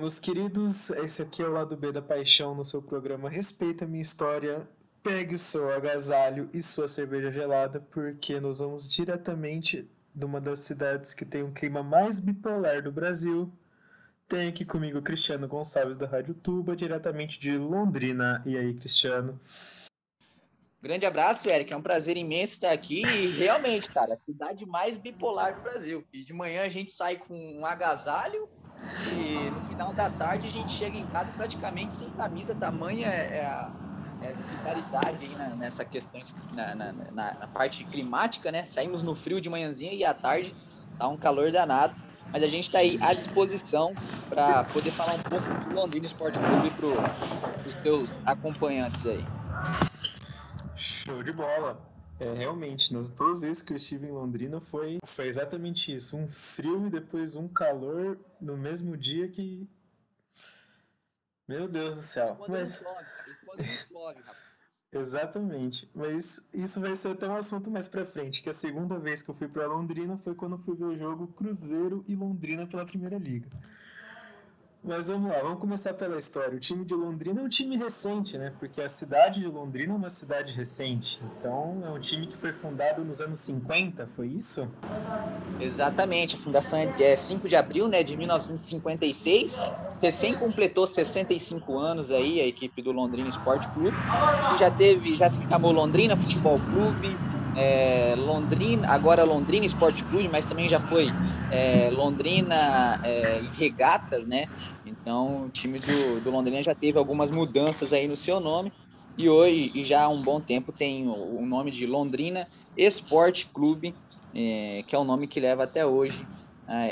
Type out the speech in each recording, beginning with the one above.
Meus queridos. Esse aqui é o lado B da paixão no seu programa Respeita a Minha História. Pegue o seu agasalho e sua cerveja gelada, porque nós vamos diretamente de uma das cidades que tem um clima mais bipolar do Brasil. Tem aqui comigo o Cristiano Gonçalves da Rádio Tuba, diretamente de Londrina. E aí, Cristiano? Grande abraço, Eric. É um prazer imenso estar aqui. E realmente, cara, a cidade mais bipolar do Brasil. E de manhã a gente sai com um agasalho e no final da tarde a gente chega em casa praticamente sem camisa. Tamanha é a, é a disparidade aí nessa questão, na, na, na, parte climática, né? Saímos no frio de manhãzinha e à tarde tá um calor danado. Mas a gente está aí à disposição para poder falar um pouco do Londrina Esporte Clube para os seus acompanhantes aí. Show de bola. É, realmente, nas duas vezes que eu estive em Londrina foi, foi exatamente isso. Um frio e depois um calor no mesmo dia que. Meu Deus do céu. Mas... Exatamente. Mas isso vai ser até um assunto mais pra frente, que a segunda vez que eu fui para Londrina foi quando eu fui ver o jogo Cruzeiro e Londrina pela Primeira Liga. Mas vamos lá, vamos começar pela história. O time de Londrina é um time recente, né? Porque a cidade de Londrina é uma cidade recente. Então, é um time que foi fundado nos anos 50, foi isso? Exatamente. A fundação é 5 de abril, né, de 1956. Recém completou 65 anos aí a equipe do Londrina Esporte Clube. Já teve, já se chamou Londrina Futebol Clube, é, Londrina, agora Londrina Esporte Clube, mas também já foi é, Londrina é, Regatas, né? Então o time do, do Londrina já teve algumas mudanças aí no seu nome e hoje, e já há um bom tempo, tem o, o nome de Londrina Esporte Clube, é, que é o nome que leva até hoje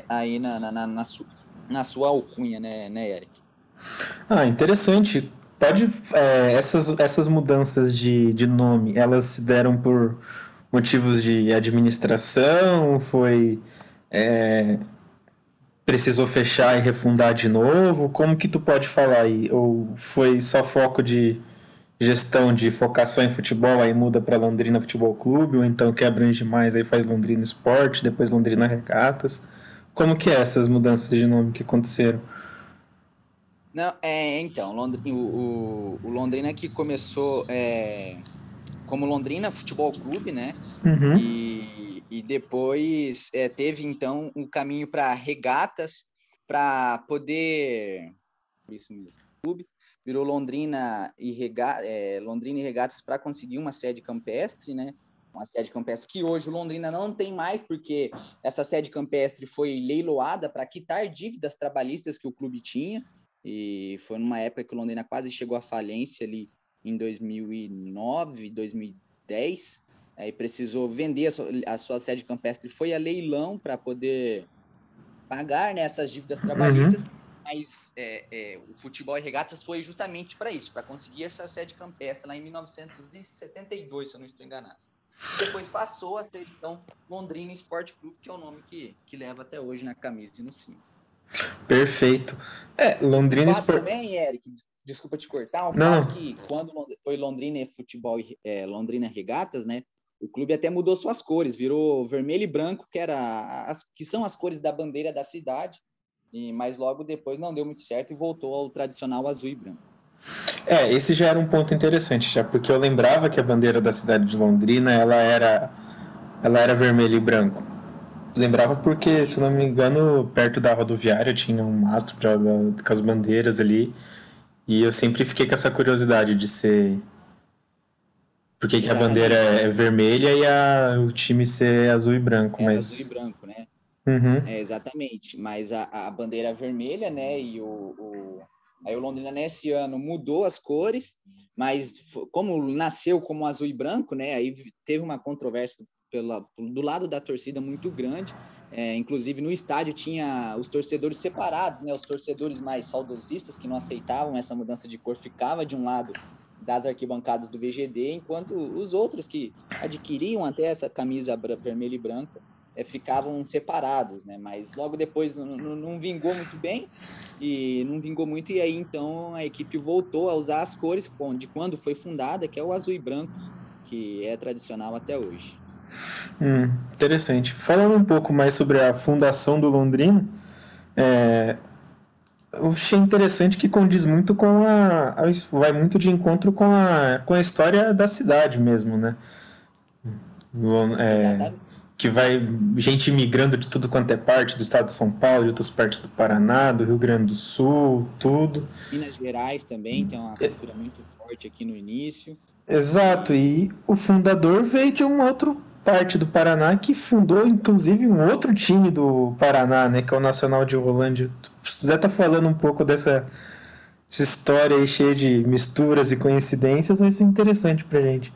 aí na, na, na, na, su, na sua alcunha, né, né, Eric? Ah, interessante. Pode. É, essas, essas mudanças de, de nome, elas se deram por motivos de administração? Foi. É, precisou fechar e refundar de novo? Como que tu pode falar aí? Ou foi só foco de gestão de focar só em futebol, aí muda para Londrina Futebol Clube, ou então que abrange mais, aí faz Londrina Esporte, depois Londrina Regatas? Como que é essas mudanças de nome que aconteceram? Não, é, então, Londrina, o, o, Londrina que começou é, como Londrina Futebol Clube, né? Uhum. E, e depois é, teve então um caminho para regatas para poder isso mesmo, clube virou Londrina e Rega, é, Londrina e Regatas para conseguir uma sede campestre, né? Uma sede campestre que hoje o Londrina não tem mais porque essa sede campestre foi leiloada para quitar dívidas trabalhistas que o clube tinha e foi numa época que o Londrina quase chegou à falência ali em 2009, 2010, aí precisou vender a sua, a sua sede campestre, foi a leilão para poder pagar né, essas dívidas trabalhistas, uhum. mas é, é, o futebol e regatas foi justamente para isso, para conseguir essa sede campestre lá em 1972, se eu não estou enganado. Depois passou a ser então Londrina Esporte Clube, que é o nome que, que leva até hoje na camisa e no símbolo. Perfeito. É, Londrina também, Eric, desculpa te cortar, um fato que quando foi Londrina Futebol, é, Londrina Regatas, né? O clube até mudou suas cores, virou vermelho e branco, que era as, que são as cores da bandeira da cidade. E mas logo depois não deu muito certo e voltou ao tradicional azul e branco. É, esse já era um ponto interessante, já porque eu lembrava que a bandeira da cidade de Londrina ela era ela era vermelho e branco. Lembrava porque, se não me engano, perto da rodoviária tinha um mastro pra, com as bandeiras ali. E eu sempre fiquei com essa curiosidade de ser. Por que, que a bandeira é vermelha e a, o time ser azul e branco? É mas... azul e branco, né? Uhum. É, exatamente. Mas a, a bandeira vermelha, né? E o, o, aí o Londrina nesse ano mudou as cores, mas como nasceu como azul e branco, né? Aí teve uma controvérsia pela, do lado da torcida muito grande. É, inclusive no estádio tinha os torcedores separados, né? Os torcedores mais saudosistas que não aceitavam essa mudança de cor ficava de um lado das arquibancadas do VGD, enquanto os outros que adquiriam até essa camisa vermelha e branca é, ficavam separados, né? Mas logo depois não, não, não, vingou muito bem e não vingou muito e aí então a equipe voltou a usar as cores de quando foi fundada, que é o azul e branco, que é tradicional até hoje. Hum, interessante. Falando um pouco mais sobre a fundação do Londrina, é, eu achei interessante que condiz muito com a, a, vai muito de encontro com a, com a história da cidade mesmo, né? É, que vai gente migrando de tudo quanto é parte do estado de São Paulo, de outras partes do Paraná, do Rio Grande do Sul, tudo. Minas Gerais também tem uma cultura muito forte aqui no início. Exato, e o fundador veio de uma outra parte do Paraná que fundou inclusive um outro time do Paraná, né, que é o Nacional de Rolândia. Puder estar tá falando um pouco dessa, essa história aí cheia de misturas e coincidências, vai ser interessante pra gente.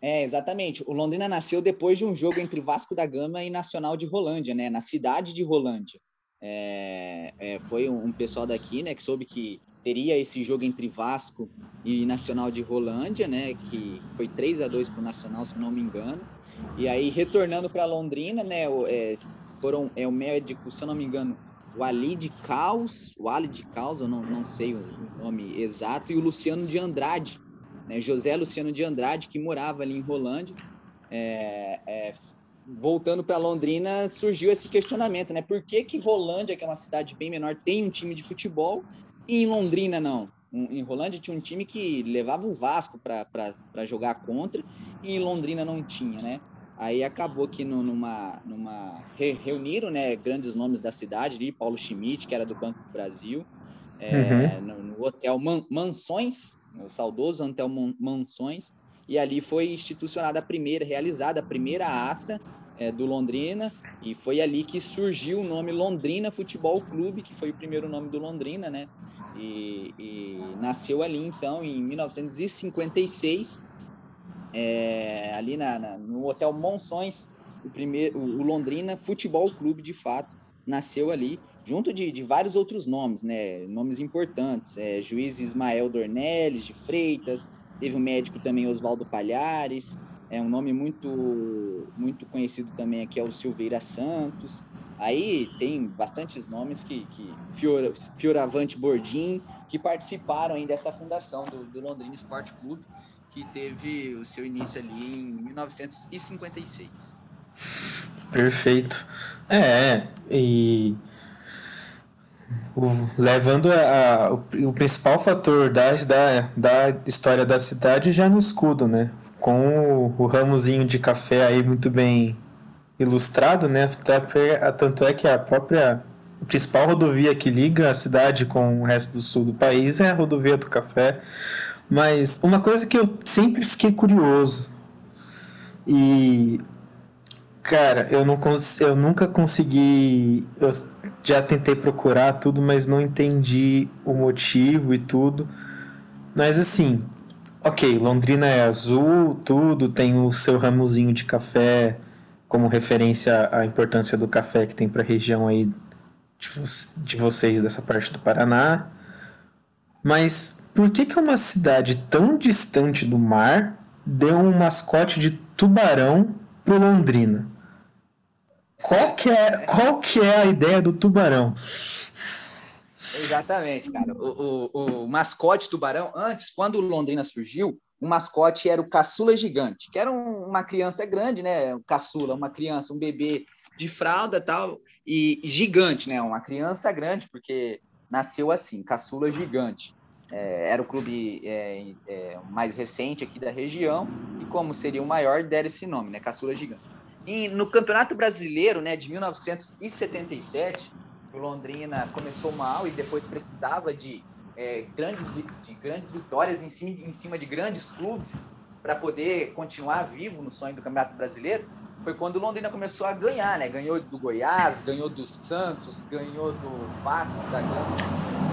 É, exatamente. O Londrina nasceu depois de um jogo entre Vasco da Gama e Nacional de Rolândia, né? Na cidade de Rolândia. É, é, foi um, um, pessoal daqui, né, que soube que teria esse jogo entre Vasco e Nacional de Rolândia, né, que foi 3 a 2 para o Nacional, se não me engano. E aí, retornando para Londrina, né, é, foram, é o médico, se não me engano, o Ali de Caos, o Ali de Caos, eu não, não sei o nome exato, e o Luciano de Andrade, né, José Luciano de Andrade, que morava ali em Rolândia. É, é, voltando para Londrina, surgiu esse questionamento, né? Por que, que Rolândia, que é uma cidade bem menor, tem um time de futebol e em Londrina não? Em Rolândia tinha um time que levava o Vasco para jogar contra e em Londrina não tinha, né? Aí acabou que no, numa, numa reuniram né, grandes nomes da cidade ali, Paulo Schmidt, que era do Banco do Brasil, é, uhum. no, no, hotel Man, Mansões, o saudoso Hotel Mansões, e ali foi institucionada a primeira, realizada a primeira ata é, do Londrina, e foi ali que surgiu o nome Londrina Futebol Clube, que foi o primeiro nome do Londrina, né? E, e nasceu ali então em 1956, é, ali na, na, no Hotel Monções, o primeiro, o, Londrina Futebol Clube de fato nasceu ali junto de, de, vários outros nomes, né? Nomes importantes. É, juiz Ismael Dornelles de Freitas, teve o médico também Oswaldo Palhares, é um nome muito muito conhecido também aqui é o Silveira Santos. Aí tem bastantes nomes que, que Fiora, Fioravante Bordim, que participaram aí dessa fundação do, do Londrina Esporte Clube, que teve o seu início ali em 1956. Perfeito. É, e o, levando a, a, o, o, principal fator da, da, da história da cidade já no escudo, né? Com o, o ramozinho de café aí muito bem ilustrado, né? Tanto é que a própria a principal rodovia que liga a cidade com o resto do sul do país é a rodovia do café. Mas uma coisa que eu sempre fiquei curioso e cara, eu não eu nunca consegui eu já tentei procurar tudo, mas não entendi o motivo e tudo. Mas assim, ok, Londrina é azul, tudo, tem o seu ramozinho de café como referência à importância do café que tem para a região aí de, de vocês dessa parte do Paraná. Mas por que, que uma cidade tão distante do mar deu um mascote de tubarão pro Londrina? Qual que é, qual que é a ideia do tubarão? Exatamente, cara. O, o, o, mascote tubarão, antes, quando o Londrina surgiu, o mascote era o caçula gigante, que era um, uma criança grande, né? O caçula, uma criança, um bebê de fralda tal, e gigante, né? Uma criança grande, porque nasceu assim, caçula gigante. É, era o clube é, é, mais recente aqui da região, e como seria o maior, deram esse nome, né? Caçula gigante. E no Campeonato Brasileiro, né, de 1977, o Londrina começou mal e depois precisava de, é, grandes, de grandes vitórias em cima, em cima de grandes clubes para poder continuar vivo no sonho do Campeonato Brasileiro. Foi quando o Londrina começou a ganhar, né? Ganhou do Goiás, ganhou do Santos, ganhou do Vasco da Gama,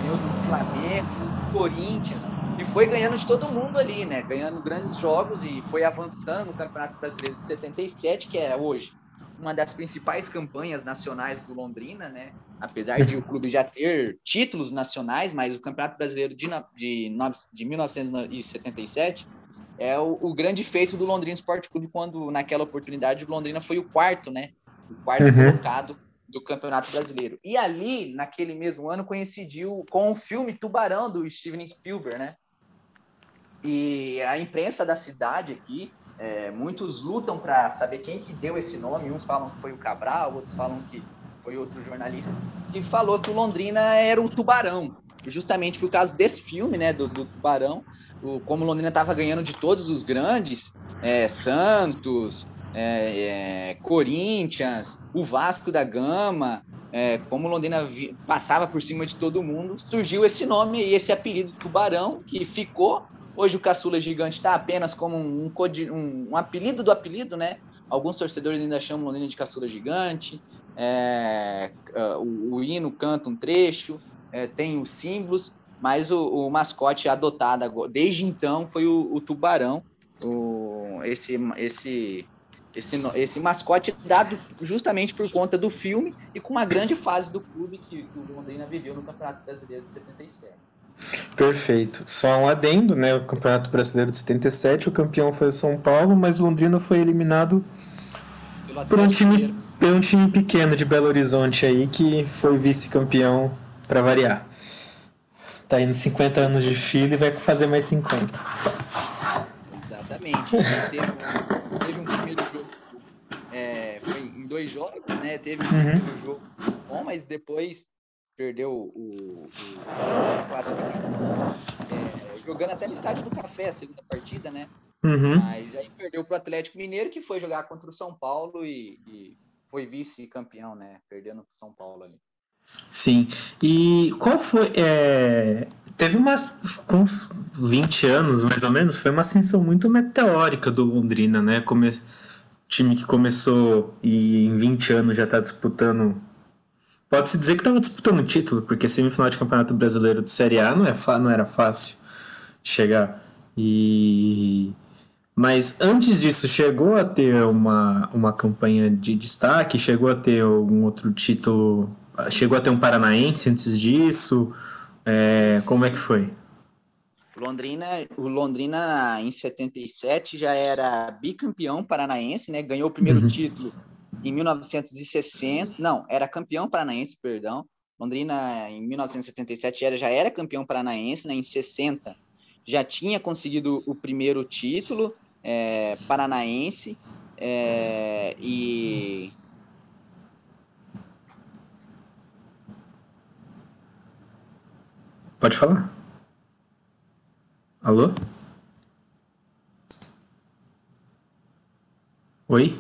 ganhou do Flamengo, Corinthians e foi ganhando de todo mundo ali, né? Ganhando grandes jogos e foi avançando no Campeonato Brasileiro de 77, que é hoje uma das principais campanhas nacionais do Londrina, né? Apesar de o clube já ter títulos nacionais, mas o Campeonato Brasileiro de, de, de 1977 é o, o, grande feito do Londrina Esporte Clube quando naquela oportunidade o Londrina foi o quarto, né? O quarto uhum. colocado do Campeonato Brasileiro. E ali, naquele mesmo ano, coincidiu com o filme Tubarão do Steven Spielberg, né? E a imprensa da cidade aqui, é, muitos lutam para saber quem que deu esse nome. Uns falam que foi o Cabral, outros falam que foi outro jornalista, que falou que o Londrina era o tubarão, justamente por causa desse filme, né, do, do tubarão, o, como o Londrina estava ganhando de todos os grandes, é, Santos, é, é, Corinthians, o Vasco da Gama, é, como Londrina vi, passava por cima de todo mundo, surgiu esse nome e esse apelido Tubarão, que ficou. Hoje o Caçula Gigante está apenas como um, um, um, apelido do apelido, né? Alguns torcedores ainda chamam Londrina de Caçula Gigante. É, o, o, hino canta um trecho, é, tem os símbolos, mas o, o, mascote adotado desde então foi o, o Tubarão. Esse, esse esse, esse mascote dado justamente por conta do filme e com uma grande fase do clube que, que o Londrina viveu no Campeonato Brasileiro de 77. Perfeito. Só um adendo, né? O Campeonato Brasileiro de 77, o campeão foi o São Paulo, mas o Londrina foi eliminado por um time, por um time pequeno de Belo Horizonte aí que foi vice-campeão para variar. Tá indo 50 anos de filho e vai fazer mais 50. Exatamente. Teve um dois jogos, né? Teve uhum. um jogo bom, mas depois perdeu o, o, é, jogando até no estádio do Café, a segunda partida, né? Uhum. Mas aí perdeu para o Atlético Mineiro, que foi jogar contra o São Paulo e, e foi vice-campeão, né? Perdendo para o São Paulo ali. Sim. E qual foi. É... Teve umas. Com uns 20 anos, mais ou menos, foi uma ascensão muito meteórica do Londrina, né? Come time que começou e em 20 anos já está disputando. Pode-se dizer que estava disputando o título, porque semifinal de Campeonato Brasileiro de Série A não, é não era fácil chegar. E mas antes disso, chegou a ter uma, uma campanha de destaque? Chegou a ter algum outro título? Chegou a ter um paranaense antes disso? É, como é que foi? Londrina, o Londrina em 77 já era bicampeão paranaense, né? Ganhou o primeiro uhum. título em 1960. Não, era campeão paranaense, perdão. Londrina em 1977 era, já era campeão paranaense, né? Em 60 já tinha conseguido o primeiro título é, paranaense é, e Pode falar. Alô? Oi?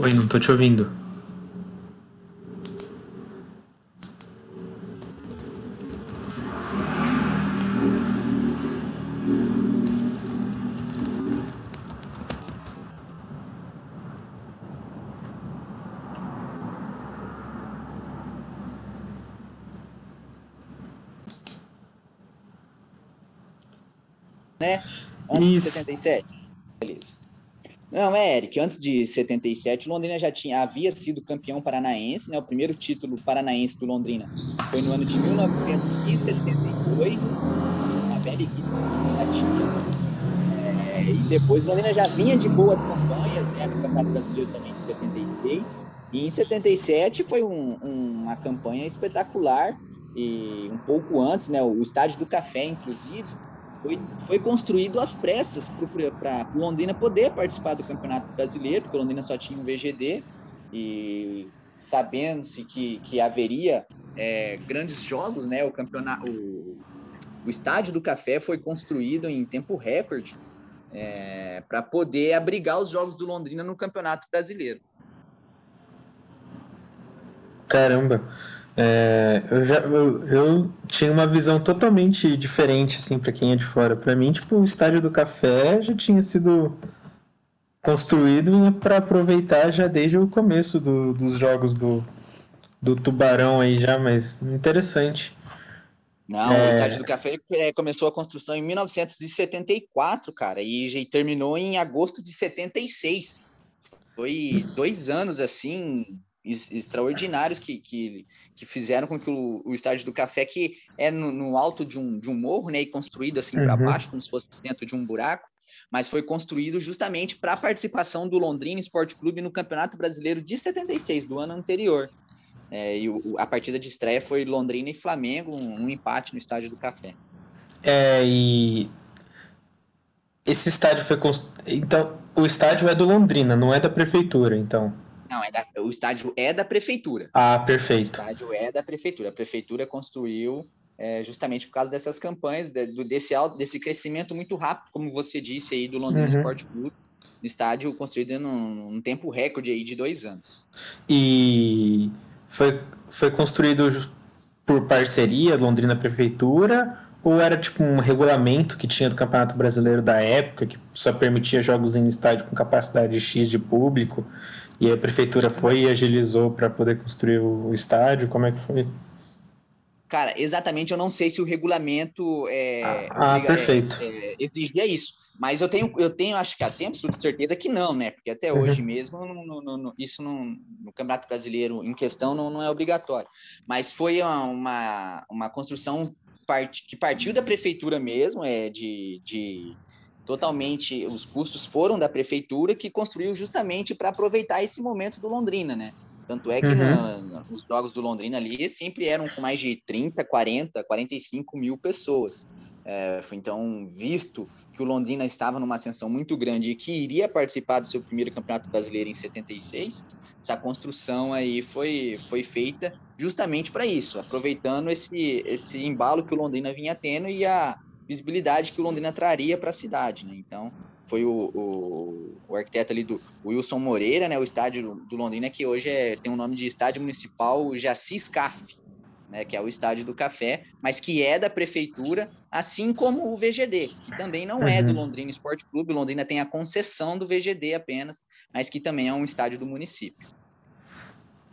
Oi, não tô te ouvindo. Né? 1177. Não, é, Eric, antes de 77, Londrina já tinha, havia sido campeão paranaense, né? O primeiro título paranaense do Londrina foi no ano de 1972, a velha equipe é, E depois Londrina já vinha de boas campanhas, né? No Campeonato Brasileiro também em 76. E em 77 foi um, uma campanha espetacular. E um pouco antes, né? O Estádio do Café, inclusive, foi, foi construído às pressas para o Londrina poder participar do Campeonato Brasileiro, porque o Londrina só tinha um VGD, e sabendo-se que, que haveria é, grandes jogos, né, o campeonato, o, o estádio do Café foi construído em tempo recorde é, para poder abrigar os jogos do Londrina no Campeonato Brasileiro. Caramba, é, eu, já, eu, eu, tinha uma visão totalmente diferente, assim, para quem é de fora. Para mim, tipo, o Estádio do Café já tinha sido construído para aproveitar já desde o começo do, dos jogos do, do Tubarão aí já, mas interessante. Não, é... o Estádio do Café é, começou a construção em 1974, cara, e terminou em agosto de 76. Foi dois anos, assim, extraordinários que, que, que fizeram com que o, o estádio do Café, que é no, no alto de um, de um morro, né, e construído assim uhum. para baixo, como se fosse dentro de um buraco, mas foi construído justamente para a participação do Londrina Esporte Clube no Campeonato Brasileiro de 76, do ano anterior. É, e o, a partida de estreia foi Londrina e Flamengo, um, um empate no estádio do Café. É, e esse estádio foi construído. Então, o estádio é do Londrina, não é da prefeitura, então. Não, é da... o estádio é da prefeitura. Ah, perfeito. O estádio é da prefeitura. A prefeitura construiu é, justamente por causa dessas campanhas, de, desse, desse crescimento muito rápido, como você disse aí, do Londrina uhum. Sport Clube. No estádio construído num, num tempo recorde aí de dois anos. E foi, foi construído por parceria Londrina Prefeitura ou era tipo um regulamento que tinha do Campeonato Brasileiro da época que só permitia jogos em estádio com capacidade X de público e a prefeitura foi e agilizou para poder construir o estádio? Como é que foi? Cara, exatamente, eu não sei se o regulamento é, ah, ah perfeito. É, é, exigia isso. Mas eu tenho, eu tenho, acho que a tempo de certeza que não, né? Porque até uhum. hoje mesmo no, no, no, isso no Campeonato Brasileiro em questão não, não é obrigatório. Mas foi uma, uma construção que partiu da prefeitura mesmo, é de, de totalmente os custos foram da prefeitura que construiu justamente para aproveitar esse momento do Londrina, né? Tanto é que uhum. os jogos do Londrina ali sempre eram com mais de 30, 40, 45 mil pessoas. É, foi então visto que o Londrina estava numa ascensão muito grande e que iria participar do seu primeiro campeonato brasileiro em 76, essa construção aí foi, foi feita justamente para isso, aproveitando esse, esse embalo que o Londrina vinha tendo e a visibilidade que o Londrina traria para a cidade. Né? Então, foi o, o, o, arquiteto ali do Wilson Moreira, né, o estádio do Londrina, que hoje é, tem o nome de Estádio Municipal Jaci Scaff, né, que é o Estádio do Café, mas que é da prefeitura, assim como o VGD, que também não uhum. é do uhum. Londrina Esporte Clube, o Londrina tem a concessão do VGD apenas, mas que também é um estádio do município.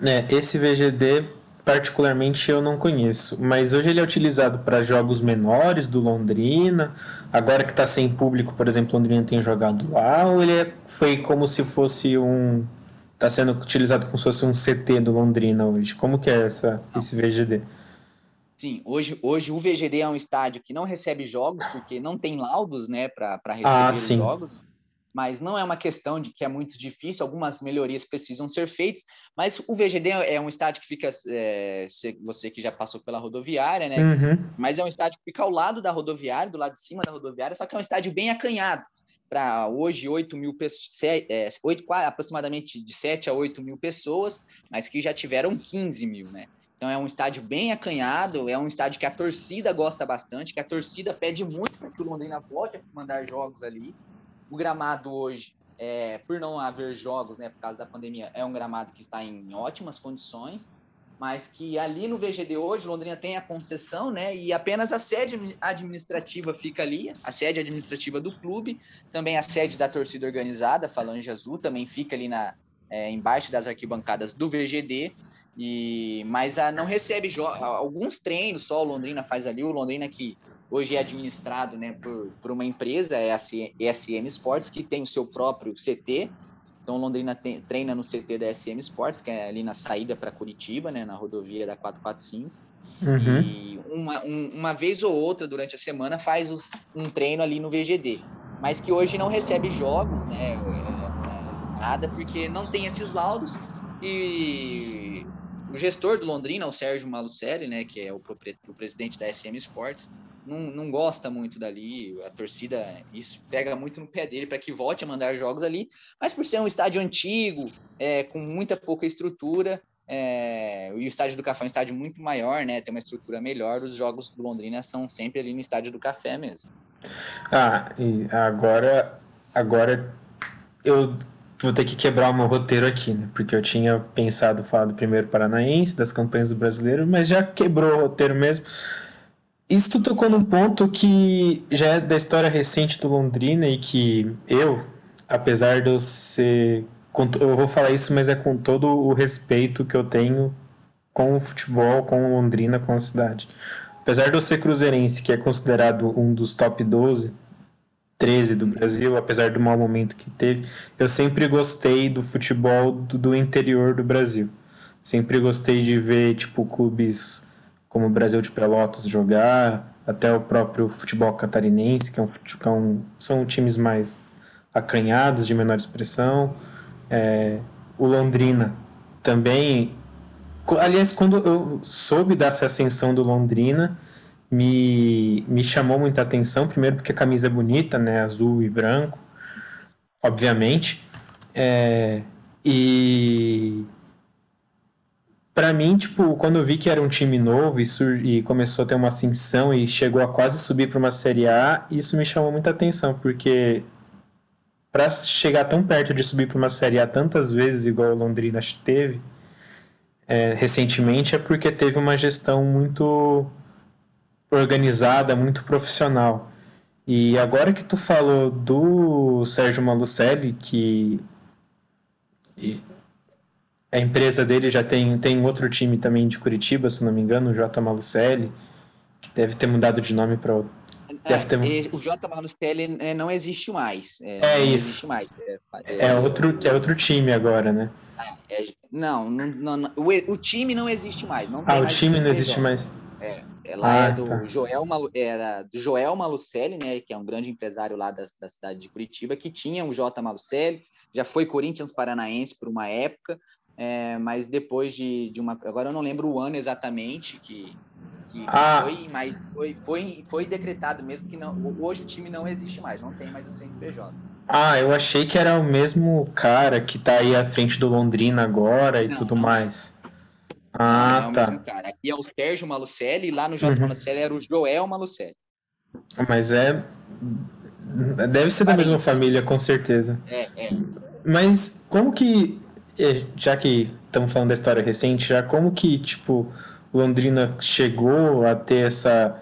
É, esse VGD particularmente eu não conheço, mas hoje ele é utilizado para jogos menores do Londrina. Agora que está sem público, por exemplo, Londrina tem jogado lá, ou ele é, foi como se fosse um está sendo utilizado como se fosse um CT do Londrina hoje? Como que é essa esse VGD? Sim, hoje, hoje o VGD é um estádio que não recebe jogos porque não tem laudos, né, para receber ah, jogos mas não é uma questão de que é muito difícil, algumas melhorias precisam ser feitas, mas o VGD é um estádio que fica, é, você que já passou pela rodoviária, né? Uhum. Mas é um estádio que fica ao lado da rodoviária, do lado de cima da rodoviária, só que é um estádio bem acanhado. Para hoje, 8 mil pessoas, é, 8, aproximadamente de 7 a 8 mil pessoas, mas que já tiveram 15 mil, né? Então é um estádio bem acanhado, é um estádio que a torcida gosta bastante, que a torcida pede muito para que o Londrina volte a mandar jogos ali. O gramado hoje, é, por não haver jogos, né, por causa da pandemia, é um gramado que está em ótimas condições, mas que ali no VGD hoje, Londrina tem a concessão, né, e apenas a sede administrativa fica ali, a sede administrativa do clube, também a sede da torcida organizada, Falange Azul, também fica ali na, é, embaixo das arquibancadas do VGD, e, mas a, não recebe alguns treinos só o Londrina faz ali, o Londrina que hoje é administrado né, por, por uma empresa, é a SM Sports, que tem o seu próprio CT. Então, Londrina tem, treina no CT da SM Sports, que é ali na saída para Curitiba, né, na rodovia da 445. Uhum. E uma, um, uma vez ou outra durante a semana faz os, um treino ali no VGD. Mas que hoje não recebe jogos, né? É, é, nada, porque não tem esses laudos. E o gestor do Londrina, o Sérgio Malucelli, né, que é o, o presidente da SM Sports, não, não gosta muito dali. A torcida, isso pega muito no pé dele para que volte a mandar jogos ali. Mas por ser um estádio antigo, é, com muita pouca estrutura, é, e o estádio do Café é um estádio muito maior, né? Tem uma estrutura melhor. Os jogos do Londrina são sempre ali no estádio do Café mesmo. Ah, e agora, agora eu vou ter que quebrar o meu roteiro aqui, né? Porque eu tinha pensado falar do primeiro paranaense, das campanhas do brasileiro, mas já quebrou o roteiro mesmo. Isso tu tocou num ponto que já é da história recente do Londrina e que eu, apesar de eu ser. Eu vou falar isso, mas é com todo o respeito que eu tenho com o futebol, com o Londrina, com a cidade. Apesar de eu ser cruzeirense, que é considerado um dos top 12, 13 do Brasil, apesar do mau momento que teve, eu sempre gostei do futebol do, do interior do Brasil. Sempre gostei de ver, tipo, clubes como o Brasil de Pelotas jogar, até o próprio futebol catarinense, que, é um, que é um, são times mais acanhados, de menor expressão. É, o Londrina também. Aliás, quando eu soube dessa ascensão do Londrina, me, me chamou muita atenção, primeiro porque a camisa é bonita, né? Azul e branco, obviamente. É, e para mim, tipo, quando eu vi que era um time novo e, e começou a ter uma ascensão e chegou a quase subir para uma Série A, isso me chamou muita atenção, porque para chegar tão perto de subir para uma Série A tantas vezes, igual o Londrina teve é, recentemente, é porque teve uma gestão muito organizada, muito profissional. E agora que tu falou do Sérgio Malucelli, que a empresa dele já tem, tem outro time também de Curitiba, se não me engano, o J. Malucelli, que deve ter mudado de nome para outro. É, ter... O J. Malucelli é, não existe mais. É, é isso. Mais. É, é, é, outro, é outro time agora, né? Não, não, não, o, o time não existe mais. Não ah, o time não existe mais. É, ela ah, é do tá. Joel Malu, era do Joel Malucelli, né, que é um grande empresário lá da, da cidade de Curitiba, que tinha o J. Malucelli, já foi Corinthians Paranaense por uma época, é, mas depois de, de uma. Agora eu não lembro o ano exatamente que, que ah. foi, mas foi, foi, foi decretado mesmo que não. Hoje o time não existe mais, não tem mais o CNPJ. Ah, eu achei que era o mesmo cara que tá aí à frente do Londrina agora e não, tudo não. mais. Ah, não, é tá. cara. Aqui é o Sérgio Malucelli e lá no J. Uhum. Malucelli era o Joel Malucelli. Mas é. Deve ser da mesma família, com certeza. É, é. Mas como que já que estamos falando da história recente, já como que, tipo, Londrina chegou a ter essa,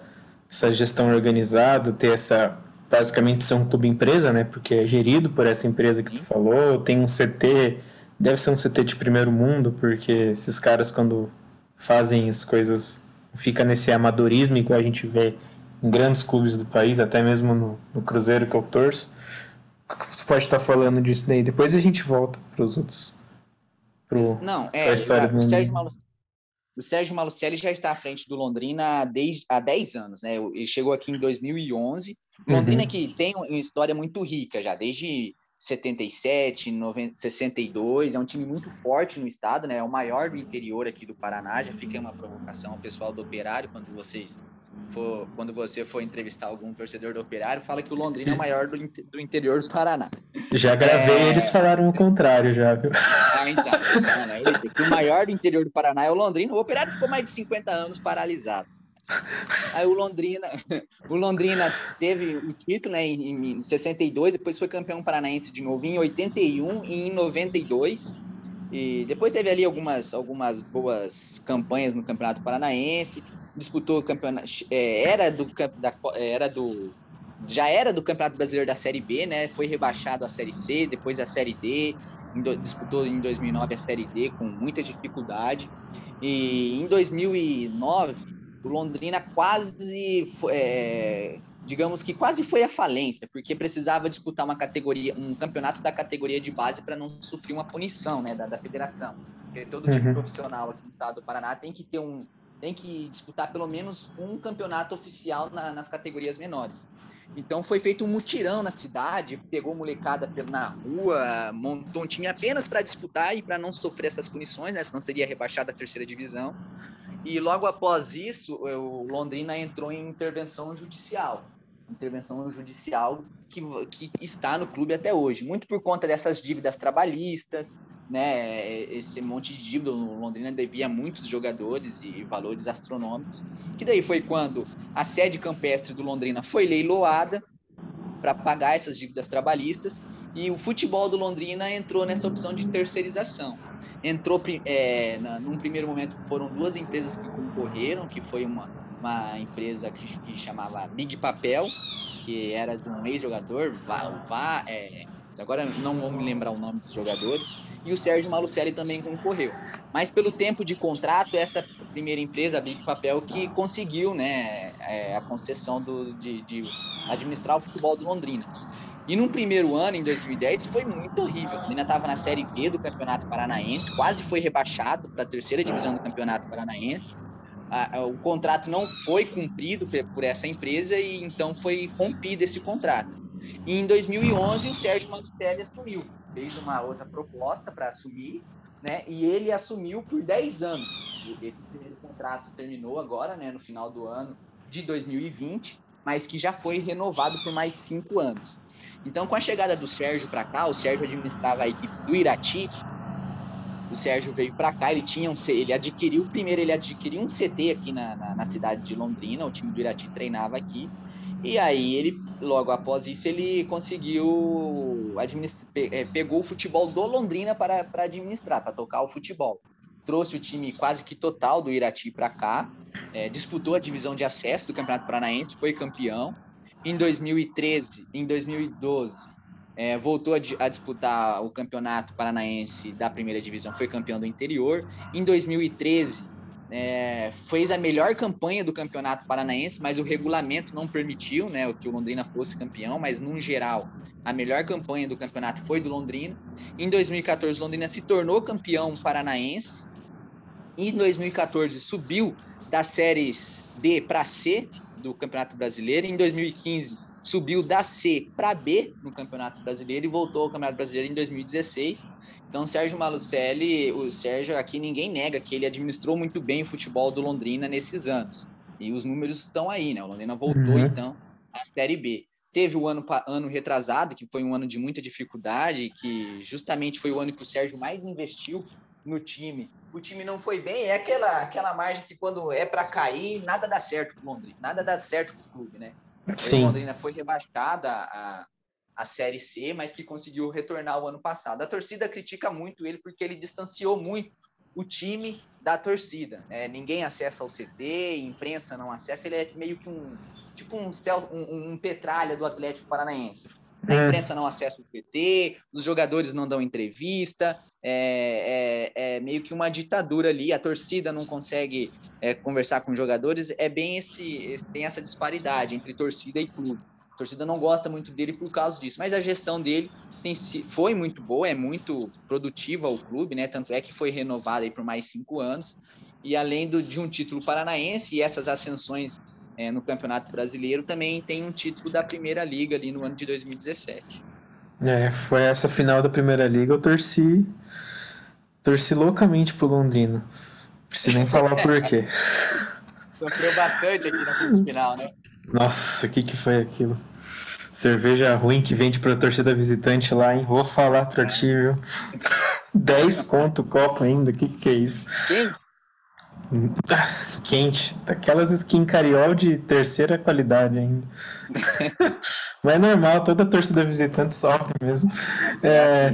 essa gestão organizada, ter essa, basicamente ser um clube empresa, né, porque é gerido por essa empresa que tu falou, tem um CT, deve ser um CT de primeiro mundo, porque esses caras quando fazem as coisas, fica nesse amadorismo igual a gente vê em grandes clubes do país, até mesmo no, no Cruzeiro que eu torço. Tu pode estar falando disso daí, depois a gente volta para os outros pro, não, é, história do o Sérgio, Malucelli, o Sérgio Malucelli já está à frente do Londrina há, 10, há 10 anos, né? Ele chegou aqui em 2011. Londrina uhum. que tem uma história muito rica já, desde 77, 90, 62, é um time muito forte no estado, né? É o maior do interior aqui do Paraná. Já fica uma provocação ao pessoal do Operário quando vocês for, quando você for entrevistar algum torcedor do Operário, fala que o Londrina é o maior do, do interior do Paraná. Já gravei, é... eles falaram o contrário já, viu? Ah, então. o maior do interior do Paraná é o Londrina. O Operário ficou mais de 50 anos paralisado. Aí o Londrina, o Londrina teve o título né, em, em 62, depois foi campeão paranaense de novo em 81 e em 92. E depois teve ali algumas, algumas boas campanhas no Campeonato Paranaense disputou o campeonato, é, era do da, era do já era do Campeonato Brasileiro da Série B, né? Foi rebaixado à Série C, depois a Série D, em do, disputou em 2009 a Série D com muita dificuldade. E em 2009, o Londrina quase é, digamos que quase foi a falência, porque precisava disputar uma categoria, um campeonato da categoria de base para não sofrer uma punição, né, da, da federação. Porque todo time uhum. profissional aqui no estado do Paraná tem que ter um tem que disputar pelo menos um campeonato oficial na, nas categorias menores. Então foi feito um mutirão na cidade, pegou molecada na rua, montou um time apenas para disputar e para não sofrer essas punições, né? senão seria rebaixado à terceira divisão. E logo após isso, o Londrina entrou em intervenção judicial intervenção judicial que, que está no clube até hoje, muito por conta dessas dívidas trabalhistas, né? Esse monte de dívida, o Londrina devia muitos jogadores e valores astronômicos. Que daí foi quando a sede campestre do Londrina foi leiloada para pagar essas dívidas trabalhistas e o futebol do Londrina entrou nessa opção de terceirização. Entrou, é, num primeiro momento, foram duas empresas que concorreram, que foi uma uma empresa que, que chamava Big Papel, que era de um ex-jogador, Vá, Vá é, agora não vou me lembrar o nome dos jogadores, e o Sérgio Malucelli também concorreu. Mas pelo tempo de contrato, essa primeira empresa, a Big Papel, que conseguiu né, é, a concessão do, de, de administrar o futebol do Londrina. E no primeiro ano, em 2010, foi muito horrível. Londrina estava na Série B do Campeonato Paranaense, quase foi rebaixado para a terceira divisão do Campeonato Paranaense o contrato não foi cumprido por essa empresa e então foi rompido esse contrato. E em 2011 o Sérgio Malucelli assumiu, fez uma outra proposta para assumir, né? E ele assumiu por 10 anos. Esse primeiro contrato terminou agora, né, no final do ano de 2020, mas que já foi renovado por mais cinco anos. Então, com a chegada do Sérgio para cá, o Sérgio administrava a equipe do Irati. O Sérgio veio para cá, ele tinha um, ele adquiriu primeiro ele adquiriu um CT aqui na, na, na cidade de Londrina, o time do Irati treinava aqui. E aí ele, logo após isso, ele conseguiu administrar, é, pegou o futebol do Londrina para, para administrar, para tocar o futebol. Trouxe o time quase que total do Irati para cá, é, disputou a divisão de acesso do Campeonato Paranaense, foi campeão. Em 2013, em 2012, é, voltou a, a, disputar o Campeonato Paranaense da primeira divisão, foi campeão do interior. Em 2013, é, fez a melhor campanha do Campeonato Paranaense, mas o regulamento não permitiu né, que o Londrina fosse campeão, mas, no geral, a melhor campanha do campeonato foi do Londrina. Em 2014, Londrina se tornou campeão paranaense. Em 2014, subiu das séries D para C do Campeonato Brasileiro. Em 2015, subiu da C para B no Campeonato Brasileiro e voltou ao Campeonato Brasileiro em 2016. Então, Sérgio Malucelli, o Sérgio aqui ninguém nega que ele administrou muito bem o futebol do Londrina nesses anos. E os números estão aí, né? O Londrina voltou uhum. então à Série B. Teve o ano, ano retrasado, que foi um ano de muita dificuldade, que justamente foi o ano que o Sérgio mais investiu no time o time não foi bem, é aquela, aquela margem que quando é para cair, nada dá certo pro Londrina, nada dá certo pro clube, né? Sim. O Londrina foi rebaixada a, a Série C, mas que conseguiu retornar o ano passado. A torcida critica muito ele porque ele distanciou muito o time da torcida. É, ninguém acessa o CT, imprensa não acessa, ele é meio que um tipo um, um, um petralha do Atlético Paranaense. A é. imprensa não acessa o PT, os jogadores não dão entrevista, é, é, é, meio que uma ditadura ali, a torcida não consegue é, conversar com os jogadores, é bem esse, tem essa disparidade entre torcida e clube. A torcida não gosta muito dele por causa disso, mas a gestão dele tem, foi muito boa, é muito produtiva o clube, né? Tanto é que foi renovado aí por mais cinco anos. E além do, de um título paranaense e essas ascensões é, no Campeonato Brasileiro, também tem um título da Primeira Liga ali no ano de 2017. É, foi essa final da Primeira Liga, eu torci torci loucamente pro Londrina. Não preciso nem falar por quê. Sofreu bastante aqui na final, né? Nossa, o que que foi aquilo? Cerveja ruim que vende pra torcida visitante lá, hein? Vou falar pra ti, viu? 10 conto o copo ainda, o que que é isso? Quem? Quente. Aquelas skin cariol de terceira qualidade ainda. Mas é normal, toda torcida visitante sofre mesmo. É...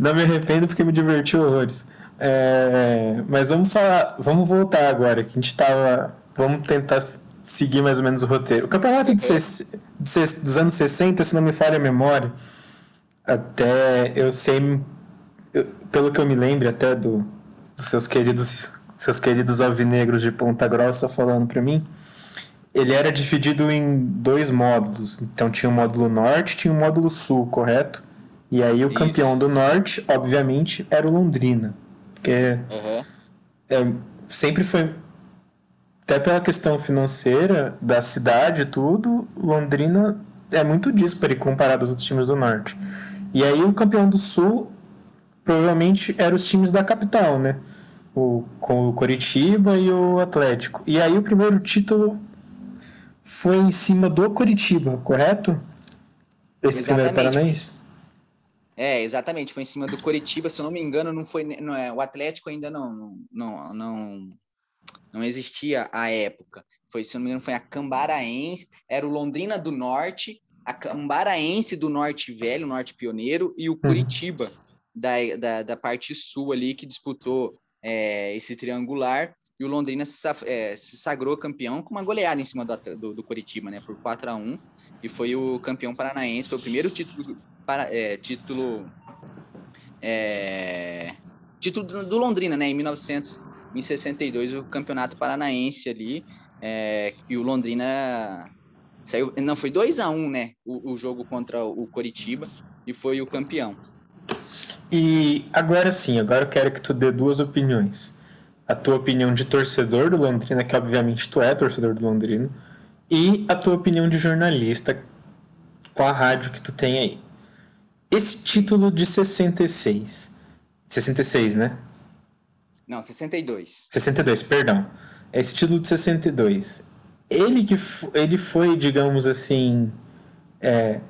Não me arrependo porque me divertiu horrores. É... Mas vamos falar, vamos voltar agora, que a gente tava. Vamos tentar seguir mais ou menos o roteiro. O campeonato de ses... de ses... dos anos 60, se não me falha a memória, até eu sei, eu... pelo que eu me lembro até do dos seus queridos, seus queridos alvinegros de Ponta Grossa falando para mim, ele era dividido em dois módulos. Então tinha o módulo norte e tinha o módulo sul, correto? E aí o Isso. campeão do norte, obviamente, era o Londrina. Porque uhum. é, sempre foi. Até pela questão financeira da cidade e tudo, Londrina é muito díspare comparado aos outros times do norte. E aí o campeão do sul provavelmente eram os times da capital, né? O, com o Coritiba e o Atlético. E aí o primeiro título foi em cima do Coritiba, correto? Esse exatamente. primeiro paranaense? É, exatamente, foi em cima do Coritiba, se eu não me engano, não foi, não é, o Atlético ainda não, não, não, não existia à época. Foi, se eu não me engano, foi a Cambaraense, era o Londrina do Norte, a Cambaraense do Norte Velho, Norte Pioneiro, e o. Curitiba, uhum da, da, da parte sul ali que disputou é, esse triangular. E o Londrina se, é, se, sagrou campeão com uma goleada em cima do, do, do Curitiba, né, por 4 a 1 e foi o campeão paranaense, foi o primeiro título para é, título é, título do Londrina, né, em 1962 o campeonato paranaense ali é, e o Londrina saiu, não foi 2 a 1 né, o, o jogo contra o Coritiba e foi o campeão. E agora sim, agora eu quero que tu dê duas opiniões. A tua opinião de torcedor do Londrina, que obviamente tu é torcedor do Londrina, e a tua opinião de jornalista com a rádio que tu tem aí. Esse título de 66. 66, né? Não, 62. 62, perdão. esse título de 62, ele que ele foi, digamos assim, é,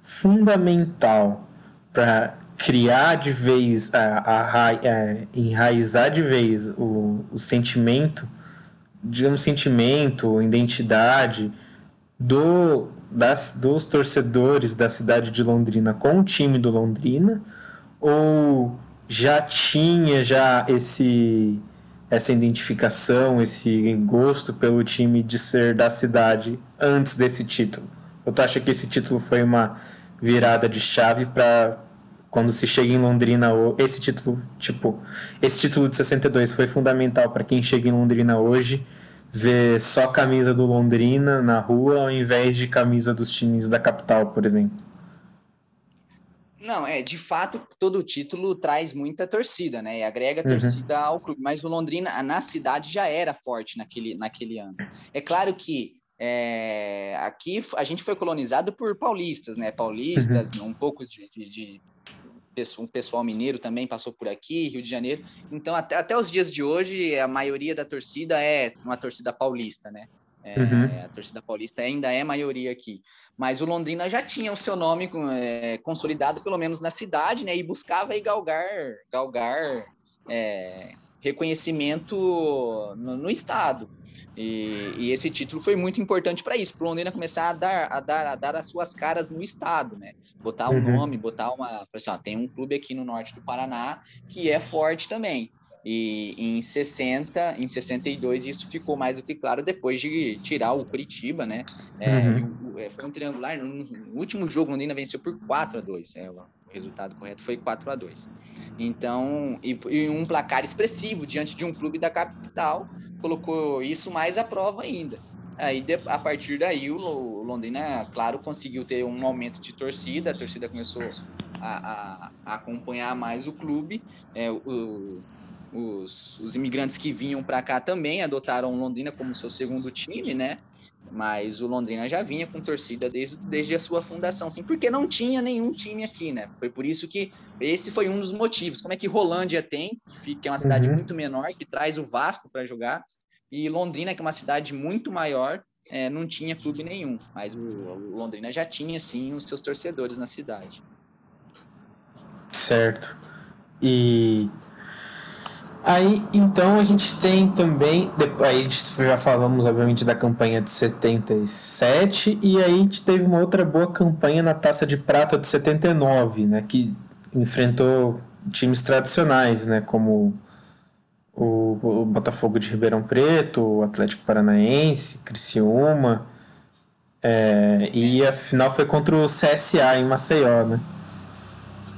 fundamental para criar de vez, a, a, a, é, enraizar de vez o, o sentimento, digamos, sentimento, identidade do, das, dos torcedores da cidade de Londrina com o time do Londrina, ou já tinha já esse essa identificação, esse gosto pelo time de ser da cidade antes desse título? Ou tu acha que esse título foi uma virada de chave para quando se chega em Londrina, esse título, tipo, esse título de 62 foi fundamental para quem chega em Londrina hoje ver só camisa do Londrina na rua ao invés de camisa dos times da capital, por exemplo. Não, é, de fato, todo título traz muita torcida, né? E agrega uhum. torcida ao clube. Mas o Londrina, na cidade, já era forte naquele, naquele ano. É claro que é, aqui a gente foi colonizado por paulistas, né? Paulistas, uhum. um pouco de, de, de, um pessoal mineiro também passou por aqui, Rio de Janeiro. Então, até, até os dias de hoje, a maioria da torcida é uma torcida paulista, né? É, uhum. A torcida paulista ainda é maioria aqui. Mas o Londrina já tinha o seu nome é, consolidado, pelo menos na cidade, né? E buscava aí galgar, galgar é, reconhecimento no, no estado. E, e, esse título foi muito importante para isso, para o Londrina começar a dar, a, dar, a dar as suas caras no estado, né? Botar um uhum. nome, botar uma. Assim, ó, tem um clube aqui no norte do Paraná que é forte também. E em 60, em 62, isso ficou mais do que claro depois de tirar o Curitiba, né? É, uhum. É, foi um triangular. No, último jogo, o Londrina venceu por 4 a 2 é, O resultado correto foi 4 a 2 Então, e, e um placar expressivo diante de um clube da capital colocou isso mais à prova ainda. Aí, a partir daí, o Londrina, claro, conseguiu ter um aumento de torcida, a torcida começou a, a, a acompanhar mais o clube. É, o, os, os imigrantes que vinham para cá também adotaram Londrina como seu segundo time, né? Mas o Londrina já vinha com torcida desde, desde a sua fundação, sim, porque não tinha nenhum time aqui, né? Foi por isso que esse foi um dos motivos. Como é que Rolândia tem, que é uma cidade uhum. muito menor, que traz o Vasco para jogar, e Londrina, que é uma cidade muito maior, é, não tinha clube nenhum. Mas o, o Londrina já tinha, sim, os seus torcedores na cidade. Certo. E Aí, então, a gente tem também. Aí já falamos, obviamente, da campanha de 77, e aí a gente teve uma outra boa campanha na Taça de Prata de 79, né? Que enfrentou times tradicionais, né? Como o, o Botafogo de Ribeirão Preto, o Atlético Paranaense, Criciúma. É, e a final foi contra o CSA em Maceió, né?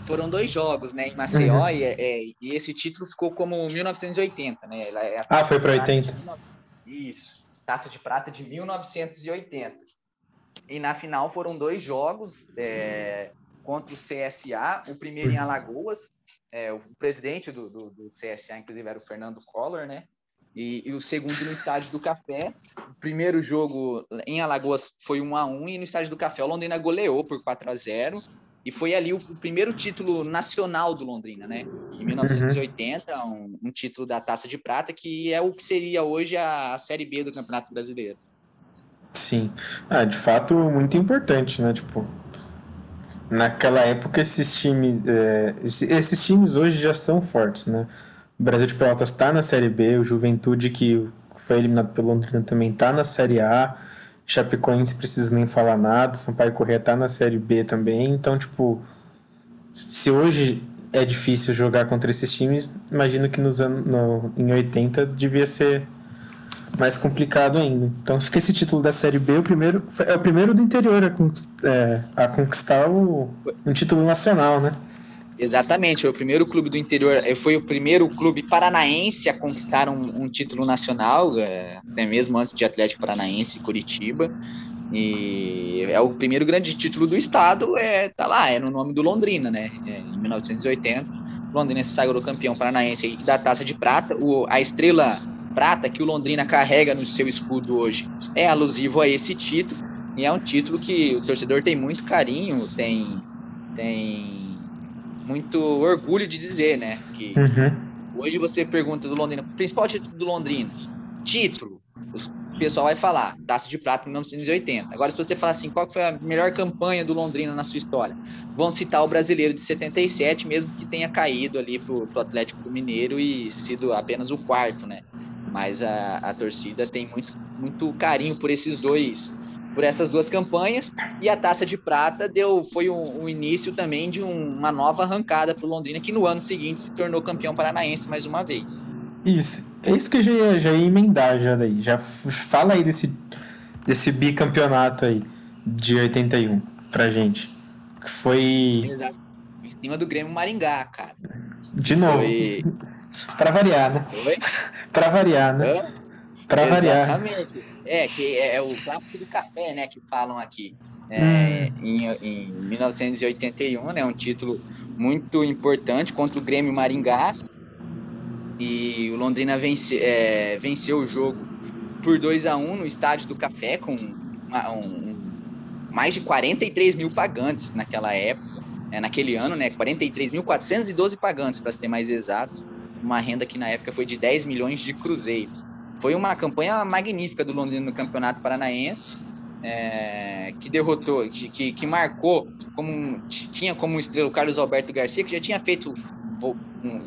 Foram dois jogos, né, em Maceió, uhum. e, é, e, esse título ficou como 1980, né? É ah, foi para 80. Isso, Taça de Prata de 1980. E na final foram dois jogos é, contra o CSA, o primeiro em Alagoas, é, o presidente do, do, do, CSA, inclusive, era o Fernando Collor, né? E, e, o segundo no Estádio do Café. O primeiro jogo em Alagoas foi 1 a 1 e no Estádio do Café o Londrina goleou por 4 a 0 e foi ali o, o, primeiro título nacional do Londrina, né? Em 1980, uhum. um, um, título da Taça de Prata, que é o que seria hoje a, a Série B do Campeonato Brasileiro. Sim. Ah, de fato, muito importante, né? Tipo, naquela época esses times, é, esses times hoje já são fortes, né? O Brasil de Pelotas está na Série B, o Juventude que foi eliminado pelo Londrina também está na Série A. Chapecoense precisa nem falar nada, Sampaio Corrêa tá na Série B também, então, tipo, se hoje é difícil jogar contra esses times, imagino que nos anos, no, em 80 devia ser mais complicado ainda. Então fica esse título da Série B, o primeiro, é o primeiro do interior a, conquistar, é, a conquistar o, um título nacional, né? Exatamente, foi o primeiro clube do interior, eh, foi o primeiro clube paranaense a conquistar um, um título nacional, é, até mesmo antes de Atlético Paranaense e Curitiba. E é o primeiro grande título do estado, é, tá lá, é no nome do Londrina, né? É, em 1980, Londrina se sagrou campeão paranaense da Taça de Prata. O, a estrela prata que o Londrina carrega no seu escudo hoje é alusivo a esse título. E é um título que o torcedor tem muito carinho, tem, tem muito orgulho de dizer, né? Que uhum. hoje você pergunta do Londrina, principal título do Londrina. título, o pessoal vai falar Taça de Prata 1980. Agora, se você falar assim, qual foi a melhor campanha do Londrina na sua história? Vão citar o brasileiro de 77, mesmo que tenha caído ali pro, pro Atlético do Mineiro e sido apenas o quarto, né? Mas a, a torcida tem muito, muito carinho por esses dois, por essas duas campanhas. E a Taça de Prata deu, foi um, um início também de um, uma nova arrancada para o Londrina, que no ano seguinte se tornou campeão paranaense mais uma vez. Isso, é isso que eu já ia, já ia emendar já daí. Já fala aí desse, desse bicampeonato aí de 81 pra gente. Que foi. Exato. Em cima do Grêmio Maringá, cara. De novo. Foi... pra variar, né? Foi? pra variar, né? Hã? Pra variar. Exatamente. É, que é, é o clássico do café, né? Que falam aqui. É, hum. em, em 1981, né? Um título muito importante contra o Grêmio Maringá e o Londrina vence, é, venceu o jogo por 2 a 1 no estádio do Café, com uma, um, mais de 43 mil pagantes naquela época, é, naquele ano, né? 43.412 pagantes, para ser mais exatos. Uma renda que na época foi de 10 milhões de cruzeiros. Foi uma campanha magnífica do Londrina no Campeonato Paranaense, é, que derrotou, que, que marcou como tinha como estrela o Carlos Alberto Garcia, que já tinha feito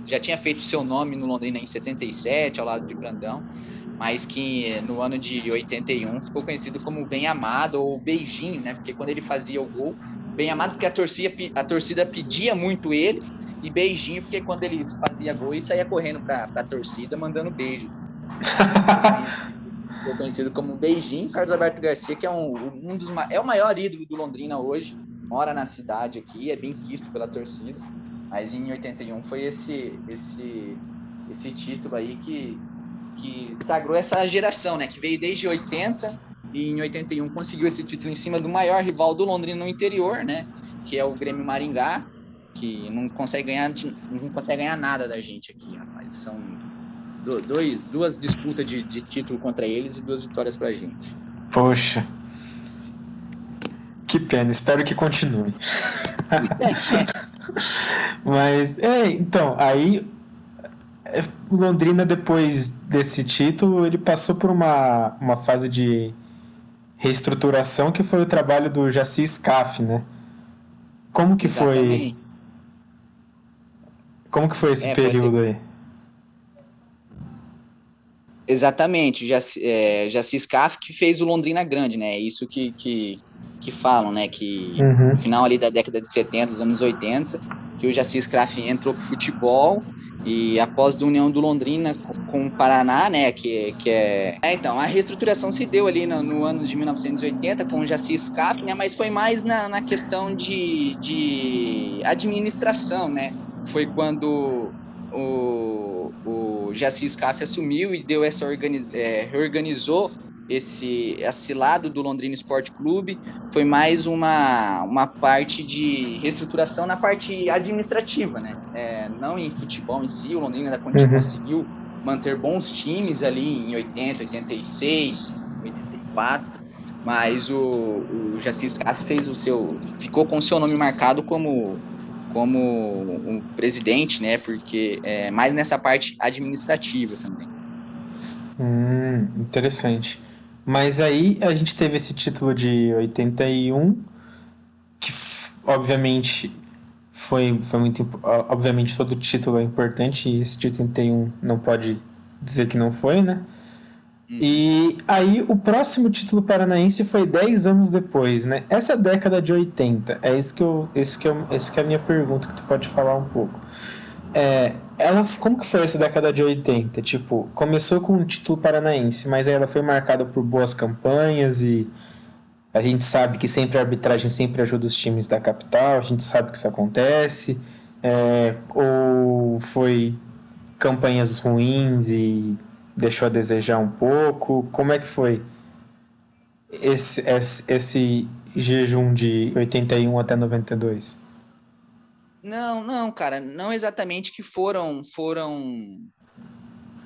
já tinha feito seu nome no Londrina em 77, ao lado de Brandão, mas que no ano de 81 ficou conhecido como Bem Amado ou Beijinho, né? Porque quando ele fazia o gol, Bem Amado porque a torcida, a torcida pedia muito ele, e Beijinho porque quando ele fazia gol, ele saía correndo para a torcida mandando beijos. ficou conhecido como Beijinho. Carlos Alberto Garcia, que é um, um dos é o maior ídolo do Londrina hoje, mora na cidade aqui, é bem quisto pela torcida. Mas em 81 foi esse esse esse título aí que que sagrou essa geração, né, que veio desde 80 e em 81 conseguiu esse título em cima do maior rival do Londrina no interior, né, que é o Grêmio Maringá, que não consegue ganhar não consegue ganhar nada da gente aqui, rapaz. São dois, duas disputas de, de título contra eles e duas vitórias pra gente. Poxa. Que pena, espero que continue. Mas, é, então, aí é, Londrina, depois desse título, ele passou por uma, uma fase de reestruturação que foi o trabalho do Jaci Scaff, né? Como que Exatamente. foi. Como que foi esse é, período aí? Exatamente, Jaci, é, Jaci Scaff que fez o Londrina grande, né? Isso que, que, que falam, né? Que uhum. no final ali da década de 70, dos anos 80, que o Jacis Craft entrou pro futebol e após a união do Londrina com o Paraná, né, que, que é... é... Então, a reestruturação se deu ali no, no ano de 1980 com o Jacis Cap, né, mas foi mais na, na questão de, de administração, né? Foi quando o, o Jacis Cap assumiu e deu essa organiz, é, reorganizou esse, esse lado do Londrina Esporte Clube foi mais uma, uma parte de reestruturação na parte administrativa, né? É, não em futebol em si, o Londrina ainda uhum. conseguiu manter bons times ali em 80, 86, 84, mas o, o Jacis Caff fez o seu, ficou com o seu nome marcado como como um presidente, né? Porque é mais nessa parte administrativa também. Hum, interessante. Mas aí a gente teve esse título de 81, que obviamente foi, foi muito. Obviamente todo título é importante e esse de 81 não pode dizer que não foi, né? Hum. E aí o próximo título paranaense foi 10 anos depois, né? Essa década de 80, é isso que eu, esse que eu, esse que é a minha pergunta que tu pode falar um pouco. É, ela, como que foi essa década de 80? Tipo, começou com um título paranaense, mas aí ela foi marcada por boas campanhas e a gente sabe que sempre a arbitragem sempre ajuda os times da capital, a gente sabe que isso acontece. É, ou foi campanhas ruins e deixou a desejar um pouco? Como é que foi esse, esse, esse jejum de 81 até 92? Não, não, cara, não exatamente que foram, foram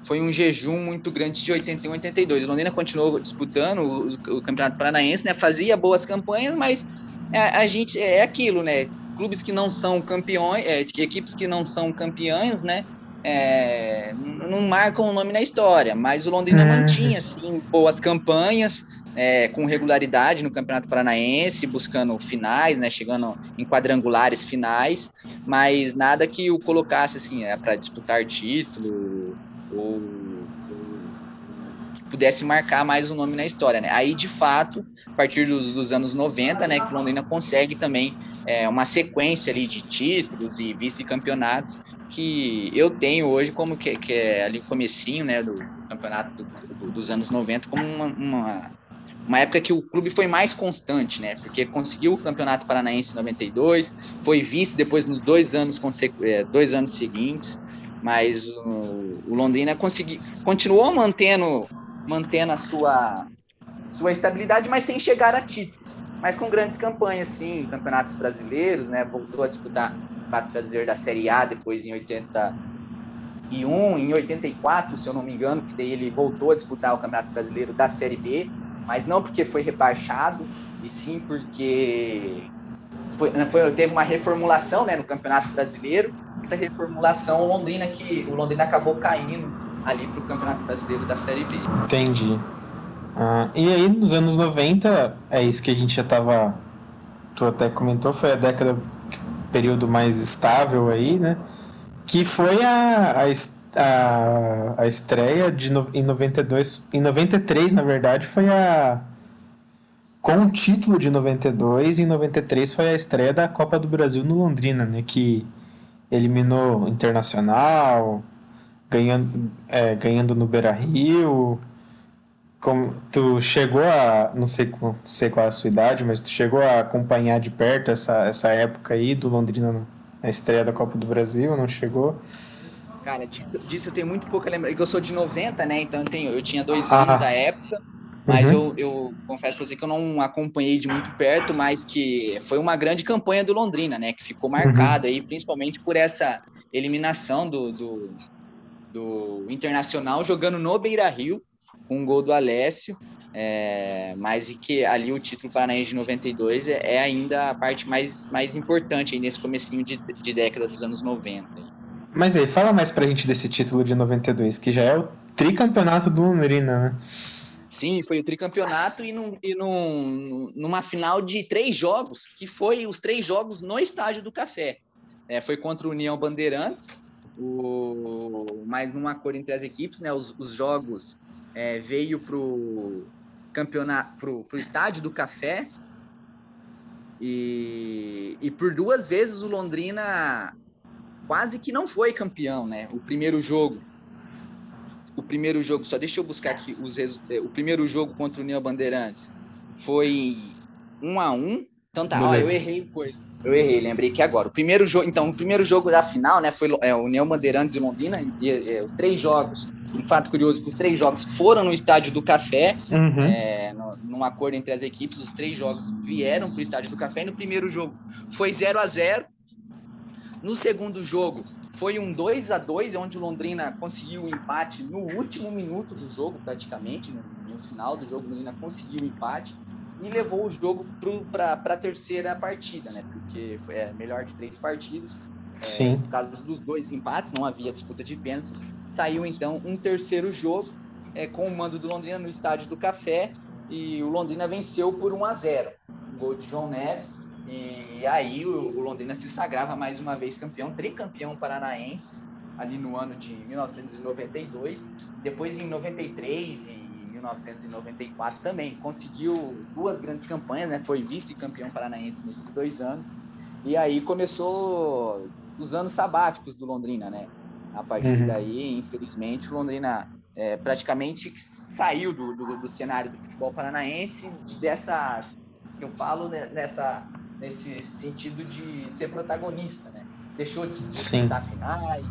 foi um jejum muito grande de 81 82. O Londrina continuou disputando o, o, Campeonato Paranaense, né? Fazia boas campanhas, mas a, a, gente é aquilo, né? Clubes que não são campeões, é, equipes que não são campeãs, né? É, não marcam o nome na história, mas o Londrina uhum. mantinha assim, boas campanhas, é, com regularidade no Campeonato Paranaense, buscando finais, né, chegando em quadrangulares finais, mas nada que o colocasse assim, é, para disputar título ou, ou, que pudesse marcar mais o nome na história. Né? Aí, de fato, a partir dos, dos anos 90, né, que o Londrina consegue também é, uma sequência ali de títulos e vice-campeonatos que eu tenho hoje como que, que é ali o comecinho né, do campeonato do, do, dos anos 90 como uma, uma, uma, época que o clube foi mais constante, né? Porque conseguiu o Campeonato Paranaense em 92, foi vice depois nos dois anos, é, dois anos seguintes, mas o, o Londrina consegui, continuou mantendo, mantendo a sua, sua estabilidade, mas sem chegar a títulos mas com grandes campanhas, sim, campeonatos brasileiros, né? Voltou a disputar Campeonato Brasileiro da Série A depois em 81, em 84, se eu não me engano, que daí ele voltou a disputar o Campeonato Brasileiro da Série B, mas não porque foi rebaixado, e sim porque foi, foi, teve uma reformulação né, no Campeonato Brasileiro. Essa reformulação, o Londrina, que, o Londrina acabou caindo ali para o Campeonato Brasileiro da Série B. Entendi. Ah, e aí, nos anos 90, é isso que a gente já estava. Tu até comentou, foi a década, período mais estável aí, né? Que foi a, a, a, a estreia de no, em 92. Em 93, na verdade, foi a. Com o título de 92, em 93 foi a estreia da Copa do Brasil no Londrina, né? Que eliminou Internacional, ganhando, é, ganhando no Beira Rio como tu chegou a não sei não sei qual é a sua idade mas tu chegou a acompanhar de perto essa, essa época aí do Londrina na estreia da Copa do Brasil não chegou cara disso eu tenho muito pouca lembrança eu sou de 90 né então eu tenho eu tinha dois ah. anos à época mas uhum. eu, eu confesso pra você que eu não acompanhei de muito perto mas que foi uma grande campanha do Londrina né que ficou marcada uhum. aí principalmente por essa eliminação do, do, do Internacional jogando no Beira Rio com um gol do Alessio, é, mas e que ali o título paranaense de 92 é, é, ainda a parte mais, mais importante aí nesse comecinho de, de década dos anos 90. Mas aí, fala mais pra gente desse título de 92, que já é o tricampeonato do Londrina, né? Sim, foi o tricampeonato e, num, e num, numa final de três jogos, que foi os três jogos no Estádio do Café. É, foi contra o União Bandeirantes, o, mais numa cor entre as equipes, né? Os, os jogos é, veio pro campeonato, pro, pro estádio do Café e, e por duas vezes o Londrina quase que não foi campeão, né? O primeiro jogo, o primeiro jogo, só deixa eu buscar aqui os é, o primeiro jogo contra o União Bandeirantes foi um a um. Então tá, ó, eu errei coisa. Eu errei, lembrei que agora. O primeiro jogo, então, o primeiro jogo da final, né, foi é, União Bandeirantes e Londrina, e, e, os três jogos, um fato curioso, que os três jogos foram no Estádio do Café, uhum. é, no, num acordo entre as equipes, os três jogos vieram para o Estádio do Café, e no primeiro jogo foi 0 a 0 no segundo jogo foi um 2 a 2 onde o Londrina conseguiu o empate no último minuto do jogo, praticamente, no, no final do jogo, o Londrina conseguiu o empate, e levou o jogo para a terceira partida, né? Porque foi é, melhor de três partidos. É, Sim. Por causa dos dois empates, não havia disputa de pênaltis. Saiu então um terceiro jogo é, com o mando do Londrina no estádio do Café e o Londrina venceu por 1 a 0. gol de João Neves. E aí o, o Londrina se sagrava mais uma vez campeão, tricampeão paranaense, ali no ano de 1992. Depois em 93 e 1994 também. Conseguiu duas grandes campanhas, né? Foi vice-campeão paranaense nesses dois anos. E aí começou os anos sabáticos do Londrina, né? A partir uhum. daí, infelizmente, o Londrina é, praticamente saiu do, do, do, cenário do futebol paranaense dessa, eu falo né, nessa, nesse sentido de ser protagonista, né? Deixou de disputar finais,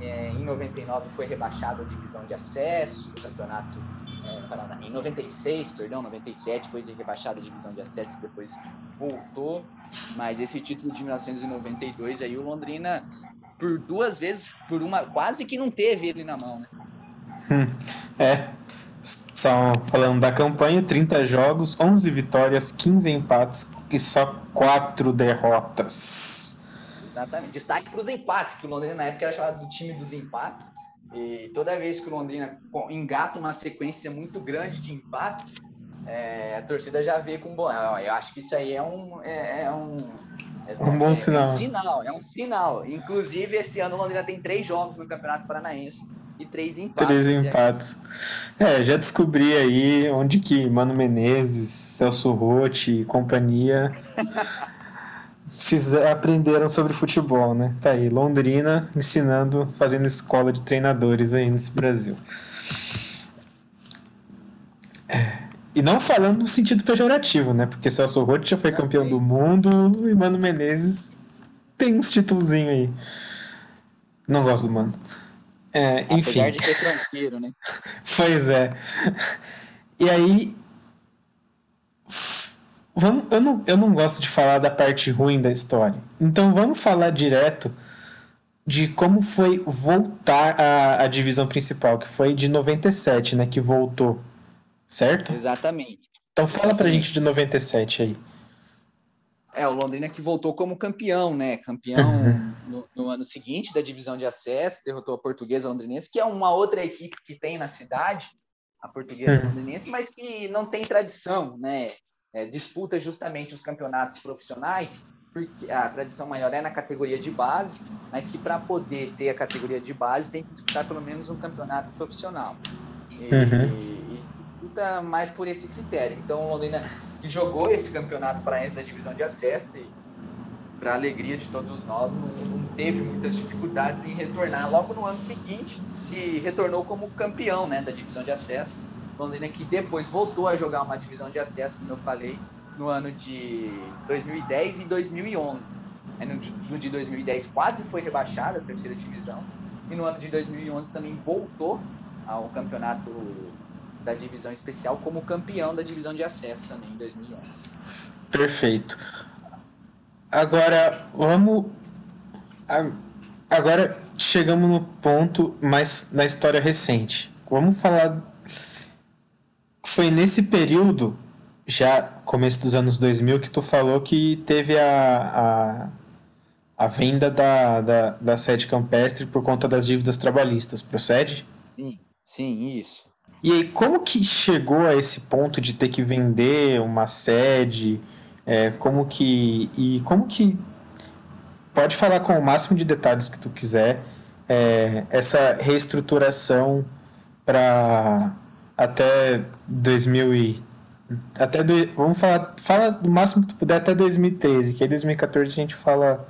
é, em 99 foi rebaixado a divisão de acesso, o campeonato é, em 96, perdão, 97 foi rebaixada a divisão de acesso e depois voltou. Mas esse título de 1992 aí o Londrina por duas vezes, por uma quase que não teve ele na mão, né? Hum, é. Só falando da campanha, 30 jogos, 11 vitórias, 15 empates e só 4 derrotas. Exatamente. Destaque para os empates, que o Londrina na época era chamado do time dos empates. E toda vez que o Londrina engata uma sequência muito grande de empates, é, a torcida já vê com bom. Eu acho que isso aí é um. É, é um é, um bom é, sinal. É um sinal, é um sinal. Inclusive, esse ano o Londrina tem três jogos no Campeonato Paranaense e três empates. Três empates. É, já descobri aí onde que Mano Menezes, Celso Rotti e companhia fizer, aprenderam sobre futebol, né? Tá aí, Londrina ensinando, fazendo escola de treinadores aí nesse Brasil. É. E não falando no sentido pejorativo, né? Porque Celso Rotti já foi campeão do mundo e Mano Menezes tem uns títulozinhos aí. Não gosto do Mano. É, enfim. Apesar de ser tranquilo, né? pois é. E aí. Vamos, eu, não, eu não gosto de falar da parte ruim da história. Então vamos falar direto de como foi voltar à, à divisão principal, que foi de 97, né? Que voltou certo? Exatamente. Então fala Exatamente. pra gente de 97 aí. É, o Londrina que voltou como campeão, né? Campeão uhum. no, no, ano seguinte da divisão de acesso, derrotou a Portuguesa Londrinense, que é uma outra equipe que tem na cidade, a Portuguesa uhum. Londrinense, mas que não tem tradição, né? É, disputa justamente os campeonatos profissionais, porque a tradição maior é na categoria de base, mas que para poder ter a categoria de base tem que disputar pelo menos um campeonato profissional. E, uhum disputa mais por esse critério. Então, o Londrina que jogou esse campeonato paraense da divisão de acesso e, para alegria de todos nós, não, não, teve muitas dificuldades em retornar logo no ano seguinte e retornou como campeão né, da divisão de acesso. Londrina que depois voltou a jogar uma divisão de acesso, como eu falei, no ano de 2010 e 2011. no, no de 2010 quase foi rebaixada a terceira divisão e no ano de 2011 também voltou ao campeonato da divisão especial como campeão da divisão de acesso também em 2011. Perfeito. Agora, vamos. Agora chegamos no ponto mais na história recente. Vamos falar. Foi nesse período, já começo dos anos 2000, que tu falou que teve a, a, a venda da, da, da sede campestre por conta das dívidas trabalhistas, procede? Sim, sim, isso. E aí, como que chegou a esse ponto de ter que vender uma sede? É, como que. E como que. Pode falar com o máximo de detalhes que tu quiser. É, essa reestruturação para até 2000 e, até do, vamos falar fala do máximo que tu puder até 2013 que aí 2014 a gente fala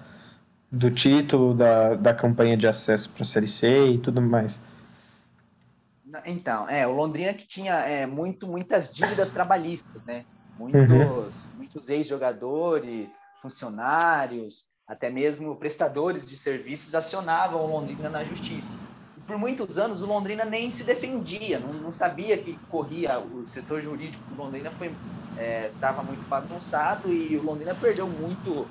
do título da, da campanha de acesso para a série C e tudo mais então, é, o Londrina que tinha é, muito, muitas dívidas trabalhistas, né? Muitos, uhum. muitos ex-jogadores, funcionários, até mesmo prestadores de serviços acionavam o Londrina na justiça. Por muitos anos o Londrina nem se defendia, não, não sabia que corria, o setor jurídico do Londrina estava é, muito bagunçado e o Londrina perdeu muito,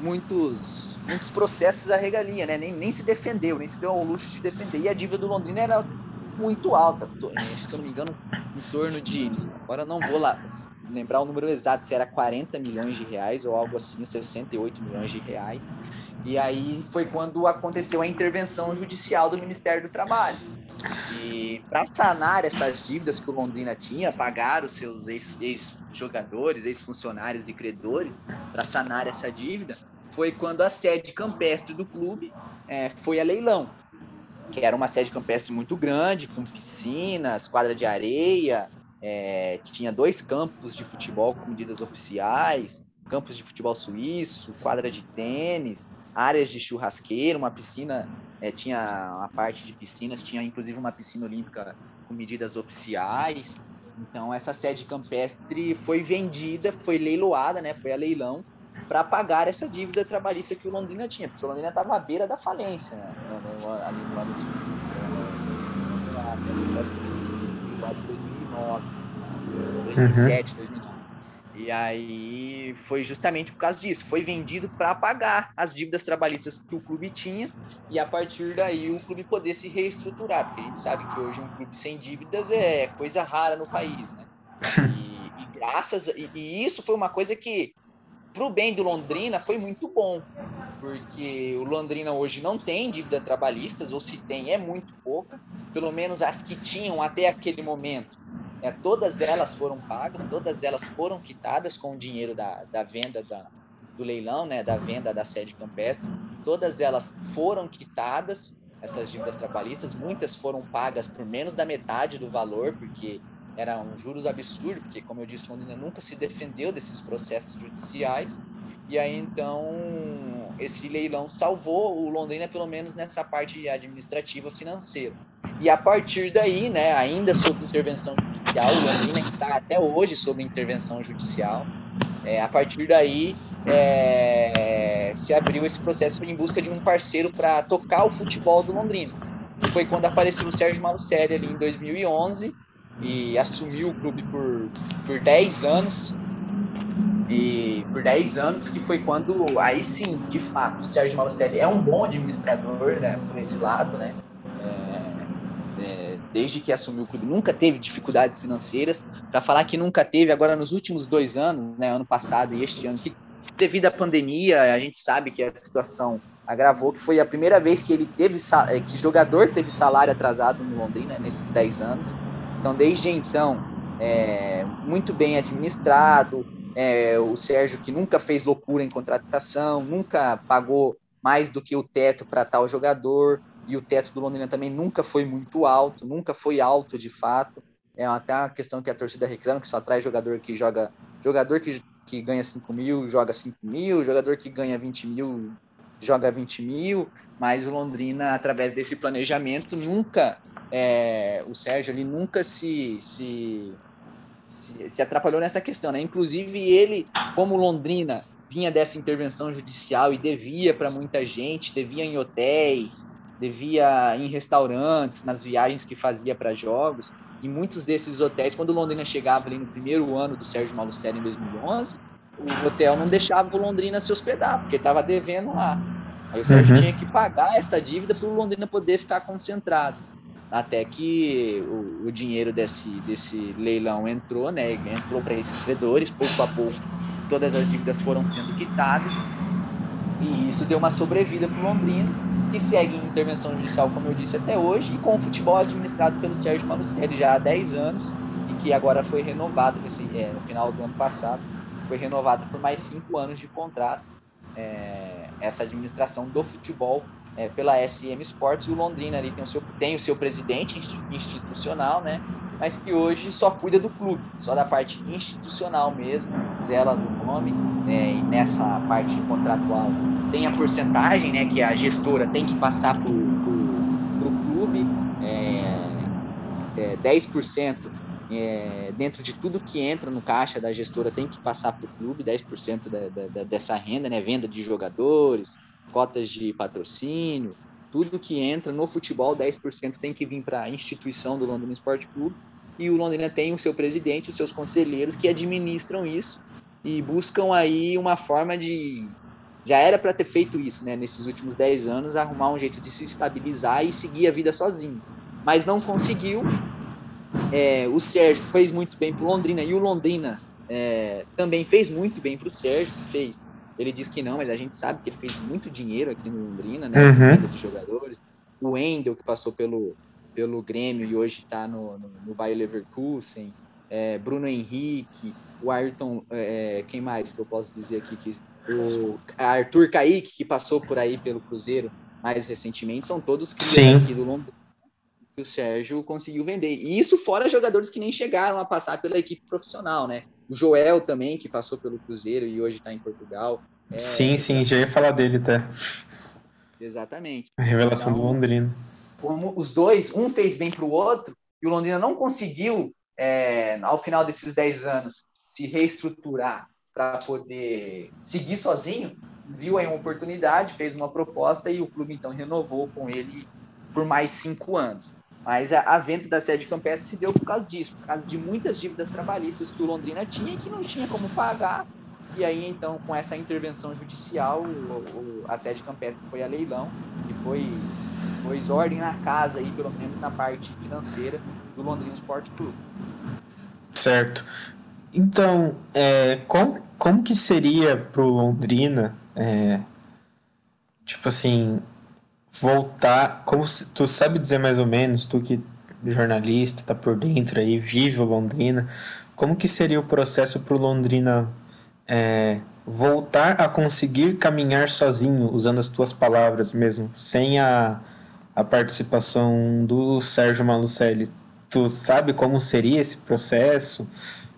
muitos, muitos processos à regalia, né? Nem, nem se defendeu, nem se deu ao luxo de defender. E a dívida do Londrina era muito alta, se eu não me engano, em torno de. Agora não vou lá lembrar o número exato, se era 40 milhões de reais ou algo assim, 68 milhões de reais. E aí foi quando aconteceu a intervenção judicial do Ministério do Trabalho. E para sanar essas dívidas que o Londrina tinha, pagar os seus ex-jogadores, ex-funcionários e credores, para sanar essa dívida, foi quando a sede campestre do clube é, foi a leilão que era uma sede campestre muito grande, com piscinas, quadra de areia, é, tinha dois campos de futebol com medidas oficiais, campos de futebol suíço, quadra de tênis, áreas de churrasqueiro, uma piscina, é, tinha uma parte de piscinas, tinha inclusive uma piscina olímpica com medidas oficiais. Então essa sede campestre foi vendida, foi leiloada, né? Foi a leilão para pagar essa dívida trabalhista que o Londrina tinha, porque o Londrina estava à beira da falência, né? ali no ano de 2009, 2007, 2009. E aí foi justamente por causa disso, foi vendido para pagar as dívidas trabalhistas que o clube tinha e a partir daí o clube poder se reestruturar, porque a gente sabe que hoje um clube sem dívidas é coisa rara no país, né? E, e graças e, e isso foi uma coisa que para o bem do Londrina foi muito bom, porque o Londrina hoje não tem dívida trabalhistas, ou se tem, é muito pouca, pelo menos as que tinham até aquele momento. É, todas elas foram pagas, todas elas foram quitadas com o dinheiro da, da venda da, do leilão, né, da venda da sede campestre. Todas elas foram quitadas, essas dívidas trabalhistas, muitas foram pagas por menos da metade do valor, porque eram juros absurdos, porque, como eu disse, Londrina nunca se defendeu desses processos judiciais. E aí, então, esse leilão salvou o Londrina, pelo menos nessa parte administrativa financeira. E a partir daí, né, ainda sob intervenção judicial, o Londrina que está até hoje sob intervenção judicial, é, a partir daí é, se abriu esse processo em busca de um parceiro para tocar o futebol do Londrina. Foi quando apareceu o Sérgio Malucelli ali em 2011 e assumiu o clube por, por 10 anos. E por 10 anos, que foi quando, aí sim, de fato, o Sérgio Malucelli é um bom administrador, né, por esse lado, né, é, é, desde que assumiu o clube, nunca teve dificuldades financeiras, para falar que nunca teve, agora nos últimos dois anos, né, ano passado e este ano, que devido à pandemia, a gente sabe que a situação agravou, que foi a primeira vez que ele teve, é, que jogador teve salário atrasado no Londrina, nesses 10 anos, então, desde então, é, muito bem administrado. É, o Sérgio, que nunca fez loucura em contratação, nunca pagou mais do que o teto para tal jogador. E o teto do Londrina também nunca foi muito alto, nunca foi alto de fato. É até uma questão que a torcida reclama, que só traz jogador que joga. Jogador que, que ganha 5 mil, joga 5 mil, jogador que ganha 20 mil, joga 20 mil, mas o Londrina, através desse planejamento, nunca é, o Sérgio ele nunca se, se, se, se, atrapalhou nessa questão, né? Inclusive ele, como Londrina, vinha dessa intervenção judicial e devia para muita gente, devia em hotéis, devia em restaurantes, nas viagens que fazia para jogos. E muitos desses hotéis, quando o Londrina chegava ali no primeiro ano do Sérgio Malucelli em 2011, o hotel não deixava o Londrina se hospedar, porque estava devendo lá. Aí o Sérgio uhum. tinha que pagar essa dívida para o Londrina poder ficar concentrado até que o, o, dinheiro desse, desse leilão entrou, né? Entrou para esses credores, pouco a pouco todas as dívidas foram sendo quitadas e isso deu uma sobrevida para o Londrina, que segue em intervenção judicial, como eu disse, até hoje, e com o futebol administrado pelo Sérgio Malucelli já há 10 anos e que agora foi renovado é, no final do ano passado, foi renovado por mais 5 anos de contrato. É, essa administração do futebol é, pela SM Sports, e o Londrina ali tem o seu, tem o seu presidente institucional, né? Mas que hoje só cuida do clube, só da parte institucional mesmo, zela do nome, né, e nessa parte contratual tem a porcentagem, né, que a gestora tem que passar para o clube, é, é 10% é, dentro de tudo que entra no caixa da gestora tem que passar para o clube, 10% da, da, dessa renda, né, venda de jogadores, cotas de patrocínio, tudo que entra no futebol, 10% tem que vir para a instituição do Londrina Esporte Clube. E o Londrina tem o seu presidente, os seus conselheiros que administram isso e buscam aí uma forma de. Já era para ter feito isso, né, nesses últimos 10 anos, arrumar um jeito de se estabilizar e seguir a vida sozinho. Mas não conseguiu. É, o Sérgio fez muito bem para o Londrina e o Londrina é, também fez muito bem para o Sérgio, fez ele diz que não, mas a gente sabe que ele fez muito dinheiro aqui no Londrina, né? Uhum. Dos jogadores. O Wendel, que passou pelo, pelo Grêmio e hoje está no, no, no Bayer Leverkusen. É, Bruno Henrique, o Ayrton, é, quem mais que eu posso dizer aqui? Que, o Arthur Kaique, que passou por aí pelo Cruzeiro mais recentemente, são todos crianças aqui do Londrina que o Sérgio conseguiu vender. E isso fora jogadores que nem chegaram a passar pela equipe profissional, né? O Joel também, que passou pelo Cruzeiro e hoje está em Portugal. É, sim, sim, já ia falar dele até. Exatamente. A revelação então, do Londrina. Como os dois, um fez bem para o outro, e o Londrina não conseguiu, é, ao final desses 10 anos, se reestruturar para poder seguir sozinho, viu aí uma oportunidade, fez uma proposta e o clube então renovou com ele por mais cinco anos. Mas a, a, venda da sede campestre se deu por causa disso, por causa de muitas dívidas trabalhistas que o Londrina tinha e que não tinha como pagar. E aí, então, com essa intervenção judicial, o, o, a sede campestre foi a leilão e foi pôs ordem na casa, aí, pelo menos na parte financeira, do Londrina Sport Clube. Certo. Então, é, como, como que seria para o Londrina é, tipo assim, voltar, como se, tu sabe dizer mais ou menos, tu que jornalista, tá por dentro aí, vive o Londrina, como que seria o processo pro Londrina é, voltar a conseguir caminhar sozinho, usando as tuas palavras mesmo, sem a, a participação do Sérgio Malucelli? Tu sabe como seria esse processo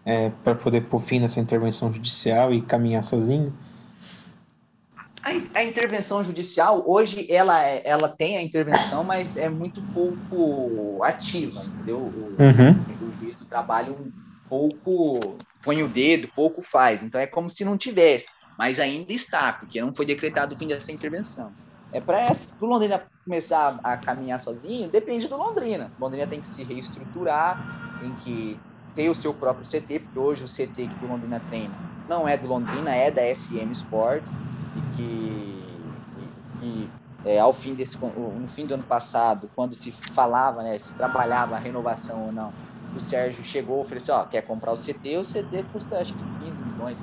é, para poder pôr fim nessa intervenção judicial e caminhar sozinho? A, a, intervenção judicial, hoje, ela, é, ela tem a intervenção, mas é muito pouco ativa, entendeu? O, uhum. o juiz do trabalho um pouco põe o dedo, pouco faz. Então é como se não tivesse, mas ainda está, porque não foi decretado o fim dessa intervenção. É para o Londrina começar a, a, caminhar sozinho, depende do Londrina. O Londrina tem que se reestruturar, tem que ter o seu próprio CT, porque hoje o CT que o Londrina treina não é do Londrina, é da SM Sports e que e, e, é, ao fim desse no fim do ano passado, quando se falava, né, se trabalhava a renovação ou não, o Sérgio chegou e ofereceu, ó, quer comprar o CT, o CT custa acho que 15 milhões.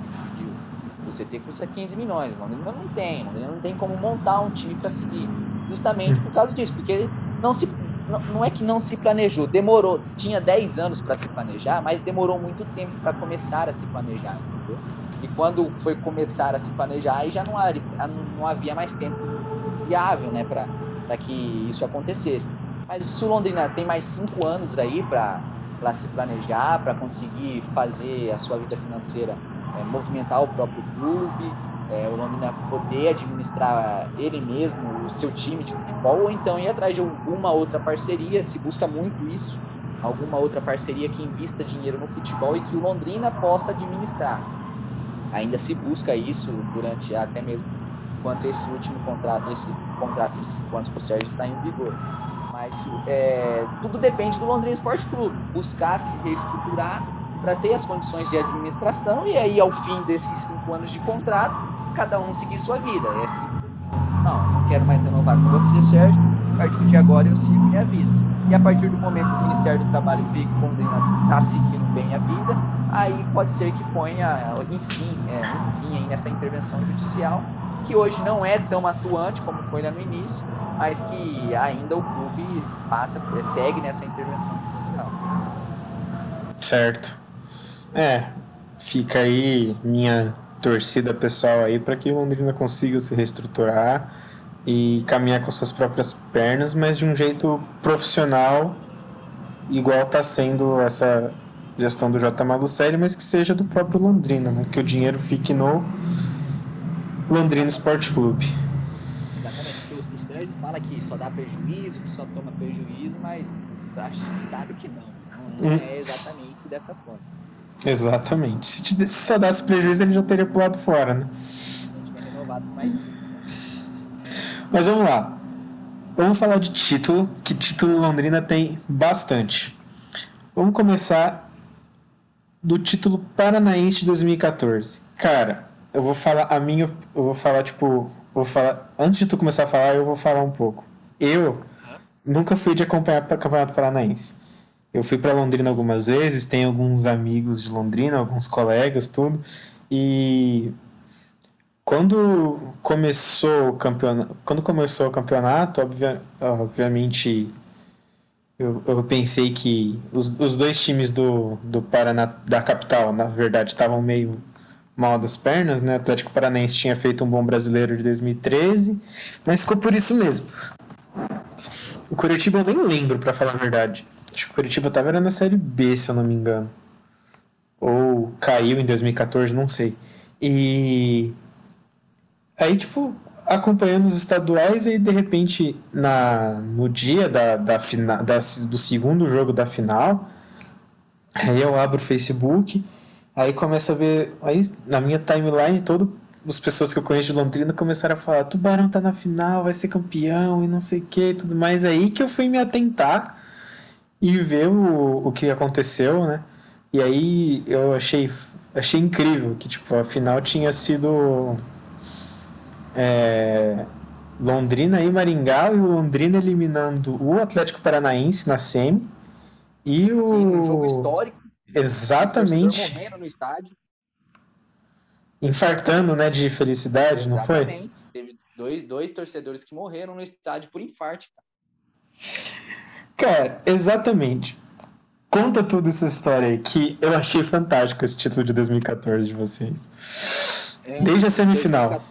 O CT custa 15 milhões, o Londrina não tem, não tem como montar um time para seguir. Justamente por causa disso, porque não se não, não é que não se planejou, demorou, tinha 10 anos para se planejar, mas demorou muito tempo para começar a se planejar, entendeu? E quando foi começar a se planejar, aí já não, havia, não havia mais tempo viável, né, para que isso acontecesse. Mas se o Londrina tem mais cinco anos aí para se planejar, para conseguir fazer a sua vida financeira é, movimentar o próprio clube, é, o Londrina poder administrar ele mesmo, o seu time de futebol, ou então ir atrás de alguma outra parceria, se busca muito isso, alguma outra parceria que invista dinheiro no futebol e que o Londrina possa administrar ainda se busca isso durante até mesmo enquanto esse último contrato, esse contrato de cinco anos para o Sérgio está em vigor. Mas é, tudo depende do Londrina Esporte Clube, buscar se reestruturar para ter as condições de administração e aí ao fim desses cinco anos de contrato, cada um seguir sua vida. É simples assim. Não, não quero mais renovar com você, Sérgio. A partir de agora eu sigo minha vida. E a partir do momento que o Ministério do Trabalho vê que o Londrina está seguindo bem a vida, aí pode ser que ponha, enfim, é, enfim aí nessa intervenção judicial, que hoje não é tão atuante como foi lá no início, mas que ainda o clube passa, segue nessa intervenção judicial. Certo. É, fica aí minha torcida pessoal aí para que o Londrina consiga se reestruturar e caminhar com suas próprias pernas, mas de um jeito profissional, igual está sendo essa gestão do J. Malucelli, mas que seja do próprio Londrina, né? que o dinheiro fique no Londrina Esporte Clube. Exatamente, o Sérgio fala que só dá prejuízo, que só toma prejuízo, mas a gente sabe que não, não, hum. é exatamente dessa forma. Exatamente. Se, te, se só desse prejuízo, ele já teria pulado fora, né? Mas vamos lá. Vamos falar de título, que título Londrina tem bastante. Vamos começar do título Paranaense de 2014. Cara, eu vou falar a minha. Eu vou falar, tipo. Vou falar. Antes de tu começar a falar, eu vou falar um pouco. Eu nunca fui de acompanhar o Campeonato Paranaense. Eu fui para Londrina algumas vezes, tenho alguns amigos de Londrina, alguns colegas, tudo. E quando começou o campeonato, quando começou o campeonato, obvia, obviamente eu, eu pensei que os, os dois times do, do Paraná, da capital, na verdade, estavam meio mal das pernas, né? O Atlético Paranaense tinha feito um bom brasileiro de 2013, mas ficou por isso mesmo. O Curitiba eu nem lembro, para falar a verdade. Acho que o Curitiba estava na Série B, se eu não me engano. Ou caiu em 2014, não sei. E aí, tipo, acompanhando os estaduais e de repente na, no dia da, da, fina, da, do segundo jogo da final, aí eu abro o Facebook, aí começo a ver, aí na minha timeline todo as pessoas que eu conheço de Londrina começaram a falar, Tubarão tá na final, vai ser campeão e não sei o que e tudo mais. Aí que eu fui me atentar e ver o, o que aconteceu, né? E aí eu achei, achei incrível que tipo, a final tinha sido é, Londrina e Maringá, e o Londrina eliminando o Atlético Paranaense na semi. E o. Sim, um jogo histórico. Exatamente. no estádio. Infartando, né, de felicidade, Exatamente. não foi? Teve Dois, dois torcedores que morreram no estádio por infarto. Cara, exatamente. Conta tudo essa história aí, que eu achei fantástico esse título de 2014 de vocês. É, Desde a semifinal.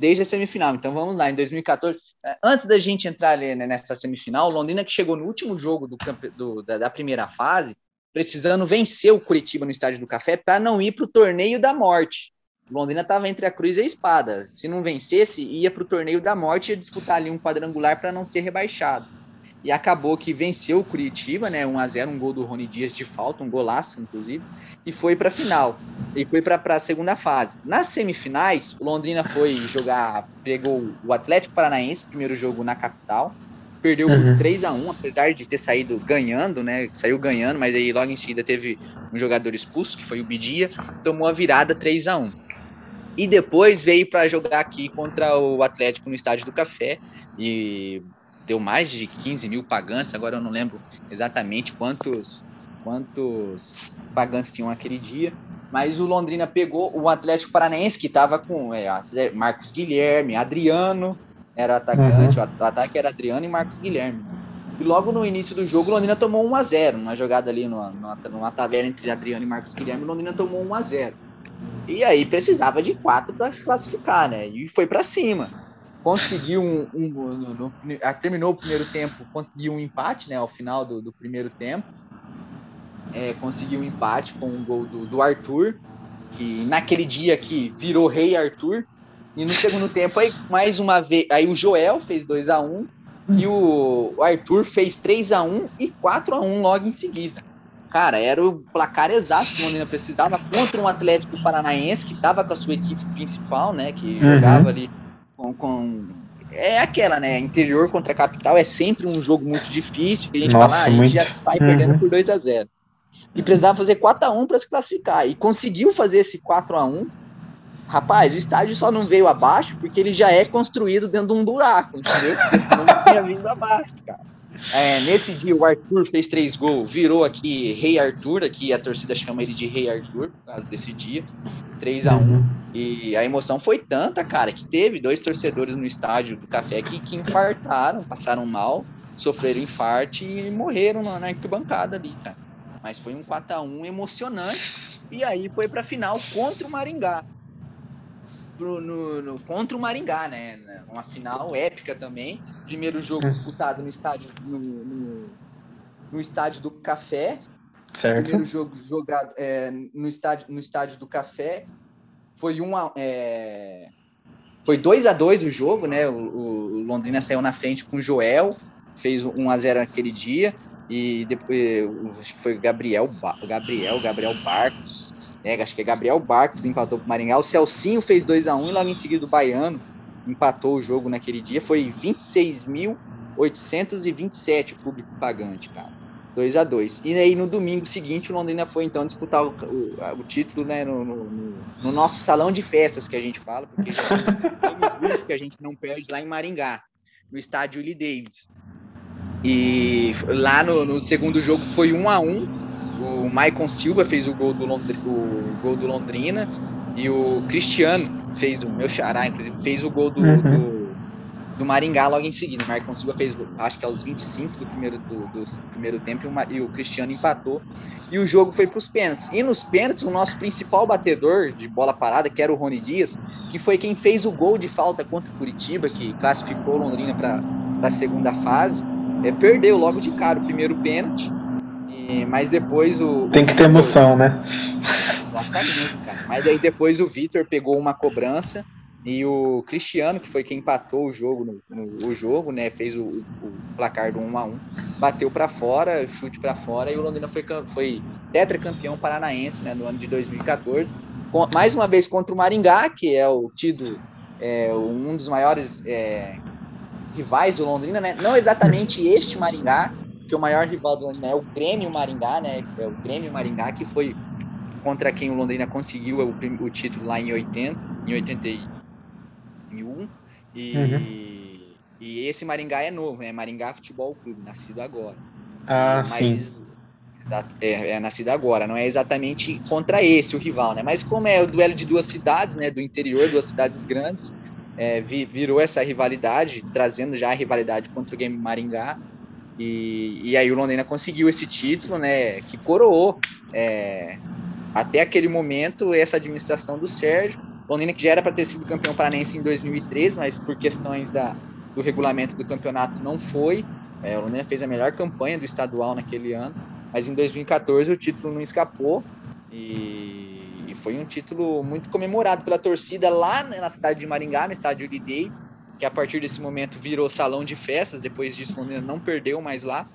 Desde a semifinal. Então vamos lá, em 2014. É, antes da gente entrar ali, né, nessa semifinal, Londrina que chegou no último jogo do, do da, da, primeira fase, precisando vencer o Curitiba no Estádio do Café para não ir para o torneio da morte. Londrina estava entre a cruz e a espada. Se não vencesse, ia para o torneio da morte e disputar ali um quadrangular para não ser rebaixado e acabou que venceu o Curitiba, né, 1 a 0, um gol do Rony Dias de falta, um golaço inclusive, e foi para a final. E foi para a segunda fase. Nas semifinais, o Londrina foi jogar, pegou o Atlético Paranaense, primeiro jogo na capital, perdeu uhum. 3 a 1, apesar de ter saído ganhando, né, saiu ganhando, mas aí logo em seguida teve um jogador expulso, que foi o Bidia, tomou a virada 3 a 1. E depois veio para jogar aqui contra o Atlético no Estádio do Café e deu mais de 15 mil pagantes, agora eu não lembro exatamente quantos, quantos pagantes tinham aquele dia, mas o Londrina pegou o Atlético Paranaense, que estava com é, Marcos Guilherme, Adriano, era o atacante, uhum. o ataque era Adriano e Marcos Guilherme. E logo no início do jogo, o Londrina tomou 1 a 0 numa jogada ali, numa, numa tabela entre Adriano e Marcos Guilherme, o Londrina tomou 1 a 0 E aí precisava de quatro para se classificar, né? E foi para cima conseguiu um, um no, no, terminou o primeiro tempo, conseguiu um empate, né, ao final do, do primeiro tempo, é, conseguiu um empate com um gol do, do Arthur, que naquele dia aqui virou rei Arthur, e no segundo tempo aí mais uma vez, aí o Joel fez 2 a 1 e o, o Arthur fez 3 a 1 e 4 a 1 logo em seguida. Cara, era o placar exato que o Londrina precisava contra um Atlético Paranaense que estava com a sua equipe principal, né, que uhum. jogava ali com, com, é aquela, né? Interior contra capital é sempre um jogo muito difícil. Que a gente Nossa, fala, ah, muito... a gente já sai uhum. perdendo por 2 a 0 E precisava fazer 4 a 1 para se classificar. E conseguiu fazer esse 4 a 1 Rapaz, o estádio só não veio abaixo porque ele já é construído dentro de um buraco, entendeu? Porque senão não tinha vindo abaixo, cara. É, nesse dia o Arthur fez três gols, virou aqui Rei Arthur, aqui a torcida chama ele de Rei Arthur, por causa desse dia. 3 a 1 uhum. E a emoção foi tanta, cara, que teve dois torcedores no estádio do café que, que infartaram, passaram mal, sofreram infarto e morreram na, na arquibancada ali, cara. Mas foi um 4 a 1 emocionante. E aí foi pra final contra o Maringá. Pro, no, no, contra o Maringá, né? Uma final épica também. Primeiro jogo uhum. disputado no estádio, no, no, no estádio do Café, Certo. Primeiro jogo jogado é, no, estádio, no estádio do Café. Foi uma. É, foi 2 a 2 o jogo, né? O, o, Londrina saiu na frente com o Joel, fez 1 a 0 naquele dia. E depois, acho que foi Gabriel, Gabriel, Gabriel Barcos. É, acho que é Gabriel Barcos empatou para o Maringá. O Celcinho fez 2 a 1 e logo em seguida o Baiano empatou o jogo naquele dia. Foi 26.827 o público pagante, cara. 2 a 2 E aí no domingo seguinte o Londrina foi então disputar o, o, o título né, no, no, no, nosso salão de festas que a gente fala, porque é que a gente não perde lá em Maringá, no estádio Willie Davis. E lá no, no, segundo jogo foi 1 a 1 O Maicon Silva fez o gol do, Londri, o gol do Londrina e o Cristiano fez o meu xará, inclusive, fez o gol do, uhum. do do Maringá logo em seguida. O Marcon Silva fez, acho que aos 25 do primeiro, do, do primeiro tempo e o, e o, Cristiano empatou. E o jogo foi para os pênaltis. E nos pênaltis, o nosso principal batedor de bola parada, que era o Rony Dias, que foi quem fez o gol de falta contra o Curitiba, que classificou Londrina para a segunda fase, é, perdeu logo de cara o primeiro pênalti. E, mas depois o. Tem que ter emoção, né? Exatamente, cara. Mas aí depois o Vitor pegou uma cobrança e o Cristiano, que foi quem empatou o jogo, no, no o jogo, né? Fez o, o, placar do 1 a 1 bateu para fora, chute para fora, e o Londrina foi, foi tetracampeão paranaense né, no ano de 2014. Com, mais uma vez contra o Maringá, que é o tido é, um dos maiores é, rivais do Londrina, né? Não exatamente este Maringá, que o maior rival do Londrina é o Grêmio Maringá, né? É o Grêmio Maringá, que foi contra quem o Londrina conseguiu o, o título lá em 80, em 80 2001. E, uhum. e esse Maringá é novo, né? Maringá Futebol Clube, nascido agora. Ah, Mas, sim. É, é, nascido agora, não é exatamente contra esse o rival, né? Mas como é o duelo de duas cidades, né? Do interior, duas cidades grandes, é, virou essa rivalidade, trazendo já a rivalidade contra o Game Maringá. E, e aí o Londrina conseguiu esse título, né, que coroou é, até aquele momento essa administração do Sérgio. Londrina que já era para ter sido campeão paranense em 2013, mas por questões da, do regulamento do campeonato não foi. É, o Londrina fez a melhor campanha do estadual naquele ano, mas em 2014 o título não escapou e, e foi um título muito comemorado pela torcida lá na cidade de Maringá, no estádio Lee Davis, que a partir desse momento virou salão de festas. Depois disso, Londrina não perdeu mais lá.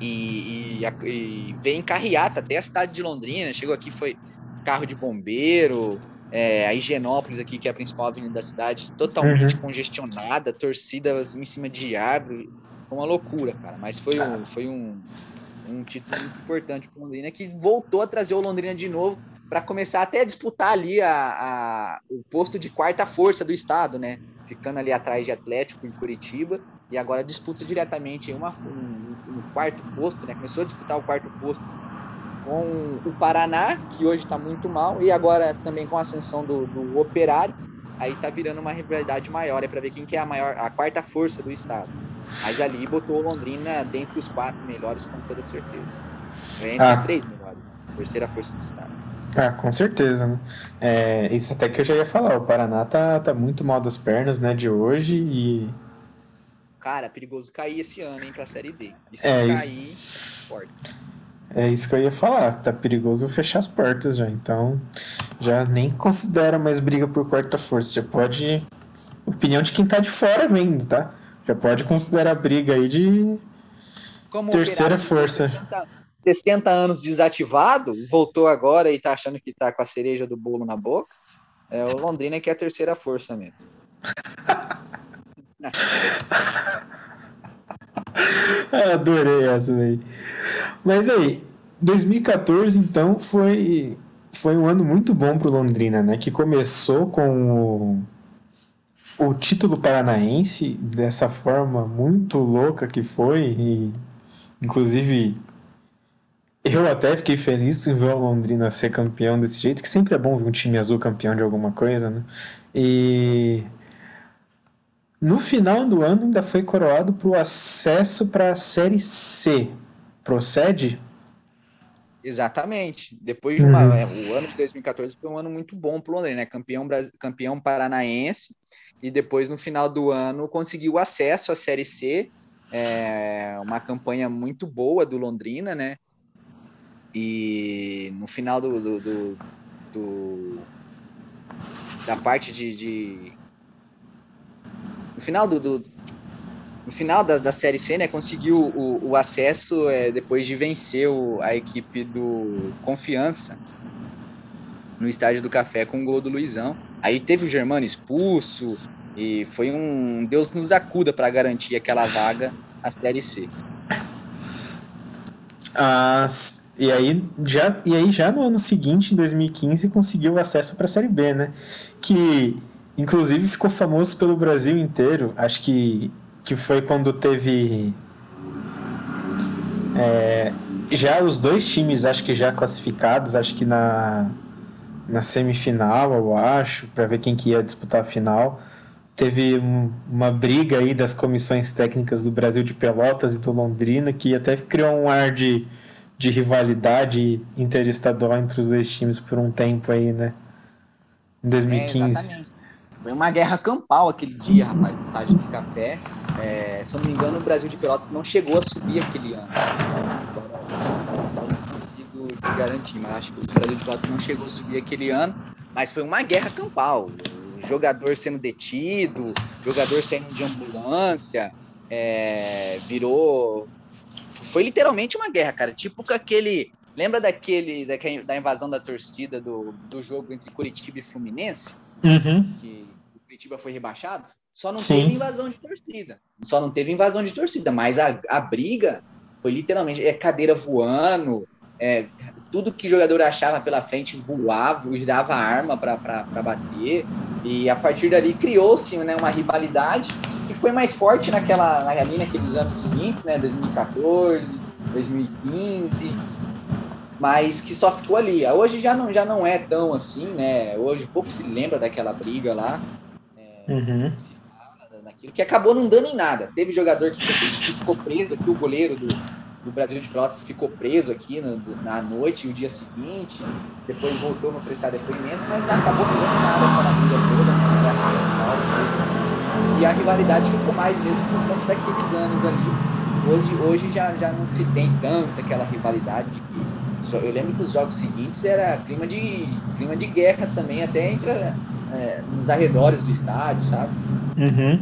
E, e, e veio em carreata até a cidade de Londrina. Chegou aqui, foi carro de bombeiro, é, a Higienópolis aqui, que é a principal avenida da cidade, totalmente uhum. congestionada, torcidas em cima de árvore. Foi uma loucura, cara. Mas foi um, foi um, um título muito importante para o Londrina, que voltou a trazer o Londrina de novo para começar até a disputar ali a, a, o posto de quarta força do estado, né? Ficando ali atrás de Atlético em Curitiba. E agora disputa diretamente uma, um, um quarto posto, né? Começou a disputar o quarto posto com o Paraná, que hoje está muito mal, e agora também com a ascensão do, do Operário, aí tá virando uma rivalidade maior, é para ver quem que é a maior, a quarta força do estado. Mas ali botou Londrina dentre os quatro melhores com toda certeza. Entre ah. os três melhores, né? terceira força do estado. Ah, com certeza, né? É, isso até que eu já ia falar, o Paraná tá, tá muito mal das pernas, né, de hoje e... Cara, perigoso cair esse ano, hein, pra Série D. E se é, cair, isso... forte. É isso que eu ia falar, tá perigoso fechar as portas já, então já nem considera mais briga por quarta força, já pode... Opinião de quem tá de fora vendo, tá? Já pode considerar a briga aí de Como terceira força. 60, 60 anos desativado, voltou agora e tá achando que tá com a cereja do bolo na boca. É o Londrina que é a terceira força mesmo. Adorei essa daí. Mas aí, 2014 então foi foi um ano muito bom pro Londrina, né? Que começou com o o título paranaense dessa forma muito louca que foi e inclusive eu até fiquei feliz em ver o Londrina ser campeão desse jeito, que sempre é bom ver um time azul campeão de alguma coisa, né? E no final do ano ainda foi coroado para o acesso para a Série C. Procede? Exatamente. Depois de uma. É, o ano de 2014 foi um ano muito bom para o Londrina, né? Campeão, campeão paranaense e depois no final do ano conseguiu acesso à Série C, é, uma campanha muito boa do Londrina, né? E no final do, do, do, do da parte de, de, no final do, do no final da, da série C, né, conseguiu o, o acesso é, depois de vencer o, a equipe do Confiança no estádio do Café com o gol do Luizão. Aí teve o Germano expulso e foi um Deus nos acuda para garantir aquela vaga à Série C. Ah, e aí já e aí já no ano seguinte, em 2015, conseguiu acesso para a Série B, né? Que inclusive ficou famoso pelo Brasil inteiro. Acho que que foi quando teve é, já os dois times acho que já classificados, acho que na na semifinal, eu acho, para ver quem que ia disputar a final. Teve um, uma briga aí das comissões técnicas do Brasil de Pelotas e do Londrina, que até criou um ar de, de rivalidade interestadual entre os dois times por um tempo aí, né? Em 2015. É, Foi uma guerra campal aquele dia, rapaz, no estádio do Café. É, se eu não me engano, o Brasil de Pelotas não chegou a subir aquele ano. Agora, te garantir, mas acho que o Brasil de Pelotas não chegou a subir aquele ano, mas foi uma guerra campal. Jogador sendo detido, jogador saindo de ambulância, é, virou. Foi literalmente uma guerra, cara. Tipo com aquele. Lembra daquele, daquele da invasão da torcida do, do jogo entre Curitiba e Fluminense? Uhum. Que o Curitiba foi rebaixado? Só não Sim. teve invasão de torcida. Só não teve invasão de torcida, mas a, a briga foi literalmente é cadeira voando, é, tudo que o jogador achava pela frente voava, dava arma para bater. E a partir dali criou-se né, uma rivalidade que foi mais forte naquela, ali naqueles anos seguintes, né, 2014, 2015, mas que só ficou ali. Hoje já não, já não é tão assim, né? Hoje pouco se lembra daquela briga lá. É, uhum. naquilo, que acabou não dando em nada. Teve jogador que, que ficou preso aqui, o goleiro do, do Brasil de Pelotas ficou preso aqui no, na noite e o dia seguinte, depois voltou para prestar depoimento, mas acabou não dando nada para a vida toda, né? E a rivalidade ficou mais mesmo por conta daqueles anos ali. Hoje, hoje já, já não se tem tanto aquela rivalidade de que eu lembro que os jogos seguintes era clima de, clima de guerra também, até entre, é, nos arredores do estádio, sabe? Uhum.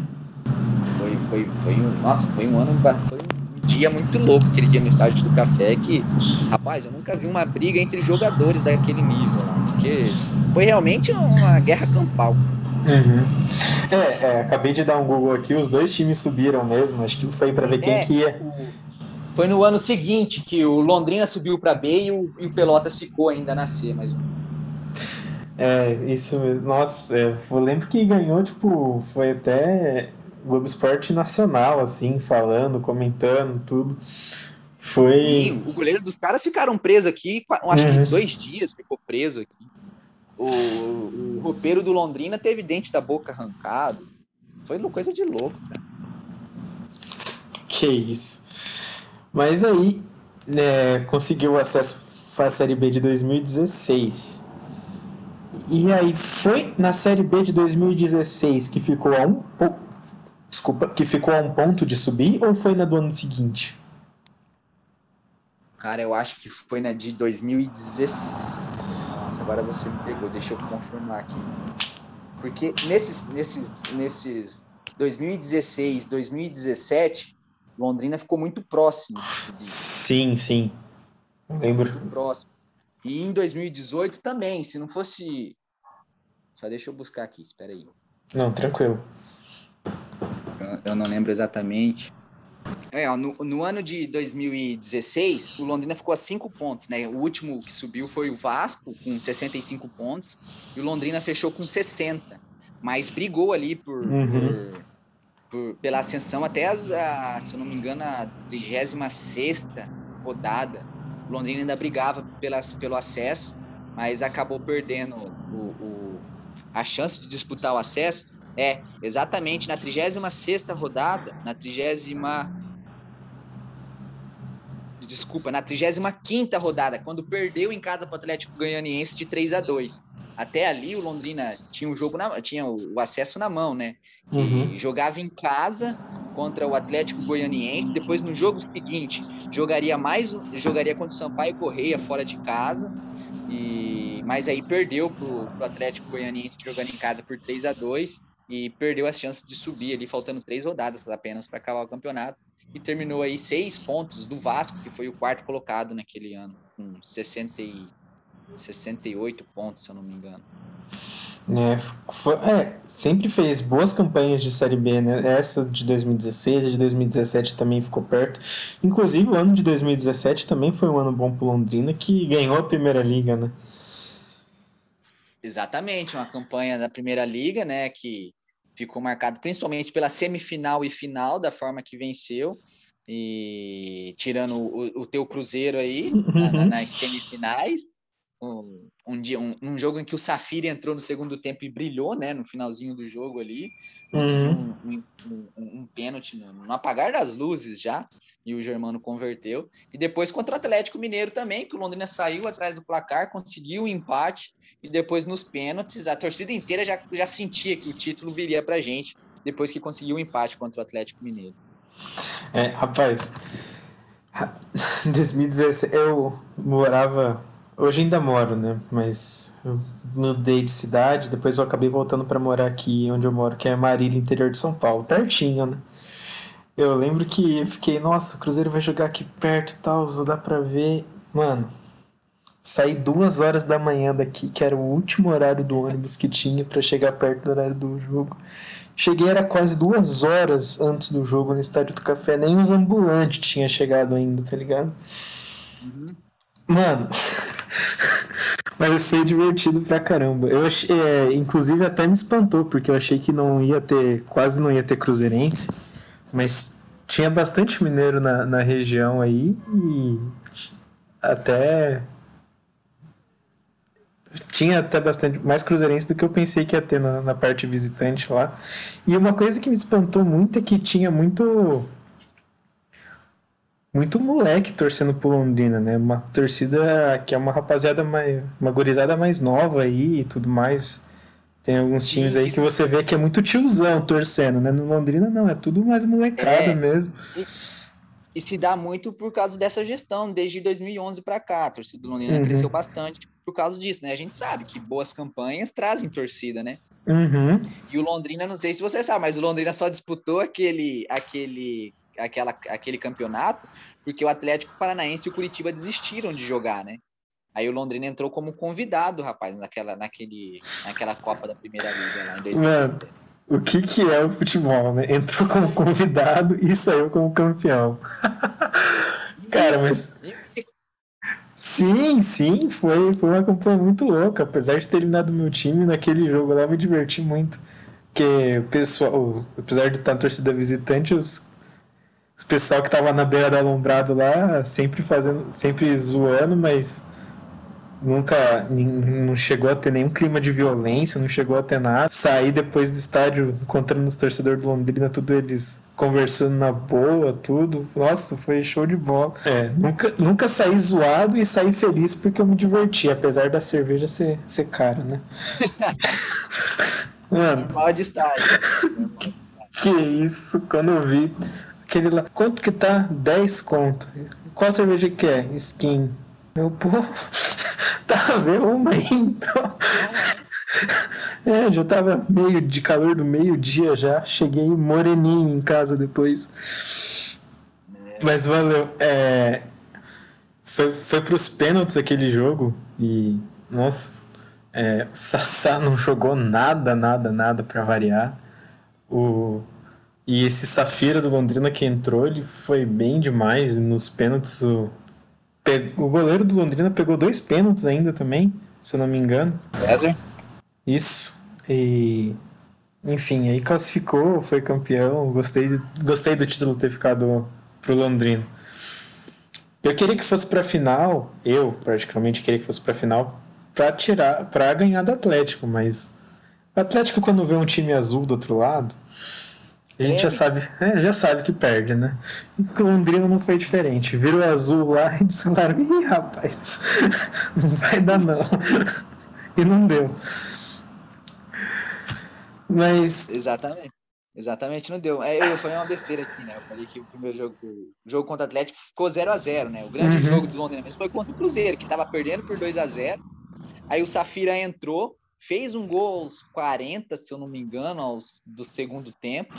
Foi, foi, foi um, nossa, foi um ano, foi um dia muito louco aquele dia no estádio do Café que, rapaz, eu nunca vi uma briga entre jogadores daquele nível lá, porque foi realmente uma guerra campal. Uhum. É, é, acabei de dar um Google aqui, os dois times subiram mesmo, acho que foi para ver quem é, que ia. Foi no ano seguinte que o Londrina subiu para B e o, e o, Pelotas ficou ainda na C, mas é, isso mesmo. Nossa, é, eu lembro que ganhou, tipo, foi até Globo Esporte Nacional, assim, falando, comentando, tudo. Foi. Sim, o goleiro dos caras ficaram presos aqui, acho uhum. que dois dias ficou preso aqui. O, o roupeiro do Londrina teve dente da boca arrancado. Foi uma coisa de louco, cara. Que isso. Mas aí, né, conseguiu acesso à Série B de 2016. E aí foi na Série B de 2016 que ficou a um desculpa, que ficou a um ponto de subir ou foi na do ano seguinte? Cara, eu acho que foi na de 2016. Agora você me pegou, deixa eu confirmar aqui. Porque nesses nesses nesses 2016, 2017 Londrina ficou muito próximo. Sim, sim. Lembro. Muito próximo. E em 2018 também, se não fosse. Só deixa eu buscar aqui, espera aí. Não, tranquilo. Eu, eu não lembro exatamente. É, no, no, ano de 2016, o Londrina ficou a 5 pontos, né? O último que subiu foi o Vasco, com 65 pontos, e o Londrina fechou com 60. Mas brigou ali por, uhum. por por, pela ascensão até, as, a, se eu não me engano, a 36 rodada. O Londrina ainda brigava pelas, pelo acesso, mas acabou perdendo o, o, a chance de disputar o acesso. É, exatamente na 36 rodada, na 30 desculpa, na 35 rodada, quando perdeu em casa para o Atlético Goianiense de 3 a 2 até ali o Londrina tinha o jogo na, tinha o acesso na mão, né? Uhum. jogava em casa contra o Atlético Goianiense, depois no jogo seguinte jogaria mais jogaria contra o Sampaio Correia fora de casa. E mas aí perdeu pro, pro Atlético Goianiense jogando em casa por 3 a 2 e perdeu as chances de subir ali faltando três rodadas apenas para acabar o campeonato e terminou aí seis pontos do Vasco, que foi o quarto colocado naquele ano, com 60 e 68 pontos, se eu não me engano. É, foi, é, sempre fez boas campanhas de Série B, né? Essa de 2016, de 2017 também ficou perto. Inclusive, o ano de 2017 também foi um ano bom para Londrina, que ganhou a Primeira Liga, né? Exatamente, uma campanha da Primeira Liga, né? Que ficou marcado principalmente pela semifinal e final, da forma que venceu. E tirando o, o teu Cruzeiro aí na, na, nas semifinais, um, um, dia, um, um, jogo em que o Safiri entrou no segundo tempo e brilhou, né? No finalzinho do jogo ali. Uhum. Um, um, pênalti no, no, apagar das luzes já, e o Germano converteu. E depois contra o Atlético Mineiro também, que o Londrina saiu atrás do placar, conseguiu o um empate, e depois nos pênaltis, a torcida inteira já, já sentia que o título viria pra gente, depois que conseguiu o um empate contra o Atlético Mineiro. É, rapaz, 2016 eu morava Hoje ainda moro, né? Mas eu mudei de cidade, depois eu acabei voltando para morar aqui onde eu moro, que é Marília, interior de São Paulo, pertinho, né? Eu lembro que fiquei, nossa, o Cruzeiro vai jogar aqui perto e tal, dá pra ver. Mano, saí duas horas da manhã daqui, que era o último horário do ônibus que tinha para chegar perto do horário do jogo. Cheguei, era quase duas horas antes do jogo no Estádio do Café, nem os ambulantes tinham chegado ainda, tá ligado? Uhum. Mano, mas foi divertido pra caramba. Eu achei, é, inclusive até me espantou, porque eu achei que não ia ter, quase não ia ter cruzeirense, mas tinha bastante mineiro na, na região aí e até tinha até bastante mais cruzeirense do que eu pensei que ia ter na, na parte visitante lá. E uma coisa que me espantou muito é que tinha muito muito moleque torcendo pro Londrina, né? Uma torcida que é uma rapaziada mais. uma gorizada mais nova aí e tudo mais. Tem alguns times aí que você vê que é muito tiozão torcendo, né? No Londrina não, é tudo mais molecada é, mesmo. E, e, se dá muito por causa dessa gestão, desde 2011 para cá. A torcida do Londrina uhum. cresceu bastante por causa disso, né? A gente sabe que boas campanhas trazem torcida, né? Uhum. E o Londrina, não sei se você sabe, mas o Londrina só disputou aquele, aquele, aquela, aquele campeonato porque o Atlético Paranaense e o Curitiba desistiram de jogar, né? Aí o Londrina entrou como convidado, rapaz, naquela, naquele, naquela Copa da Primeira Liga lá em 2020. Mano, o que, que é o futebol, né? Entrou como convidado e saiu como campeão. Cara, mas. Sim, sim, foi, foi uma campanha muito louca. Apesar de ter eliminado meu time naquele jogo lá, me diverti muito. Porque o pessoal, apesar de estar na torcida visitante, os o pessoal que tava na beira do alombrado lá, sempre fazendo, sempre zoando, mas nunca não chegou a ter nenhum clima de violência, não chegou a ter nada. Saí depois do estádio, encontrando os torcedores do Londrina, tudo eles conversando na boa, tudo. Nossa, foi show de bola. É, nunca, nunca saí zoado e saí feliz porque eu me diverti, apesar da cerveja ser, ser cara, né? Mano. Mal de estádio. que, que isso, quando eu vi aquele lá. Quanto que tá? 10 conto. Qual cerveja que é? Skin. Meu, pô, tá vendo uma então. É, já tava meio de calor do meio-dia já. Cheguei moreninho em casa depois. Mas valeu. É, foi, foi pros pênaltis aquele jogo e. Nossa. É, o Sassá não jogou nada, nada, nada para variar. O e esse Safira do Londrina que entrou, ele foi bem demais nos pênaltis. O, o goleiro do Londrina pegou dois pênaltis ainda também, se eu não me engano. César? Isso. E. Enfim, aí classificou, foi campeão. Gostei, gostei do título ter ficado pro Londrina. Eu queria que fosse pra final, eu praticamente queria que fosse pra final, pra tirar, para ganhar do Atlético, mas o Atlético quando vê um time azul do outro lado, a gente já sabe, é, já sabe que perde, né? E Londrina não foi diferente. Virou azul lá e disseram, ih, rapaz, não vai dar não. e não deu. Mas. Exatamente. Exatamente, não deu. É, eu falei uma besteira aqui, né? Eu falei que o primeiro jogo, o jogo contra o Atlético ficou 0 a 0 né? O grande uhum. jogo do Londrina mesmo foi contra o Cruzeiro, que estava perdendo por 2 a 0 Aí o Safira entrou, fez um gol aos 40, se eu não me engano, aos, do segundo tempo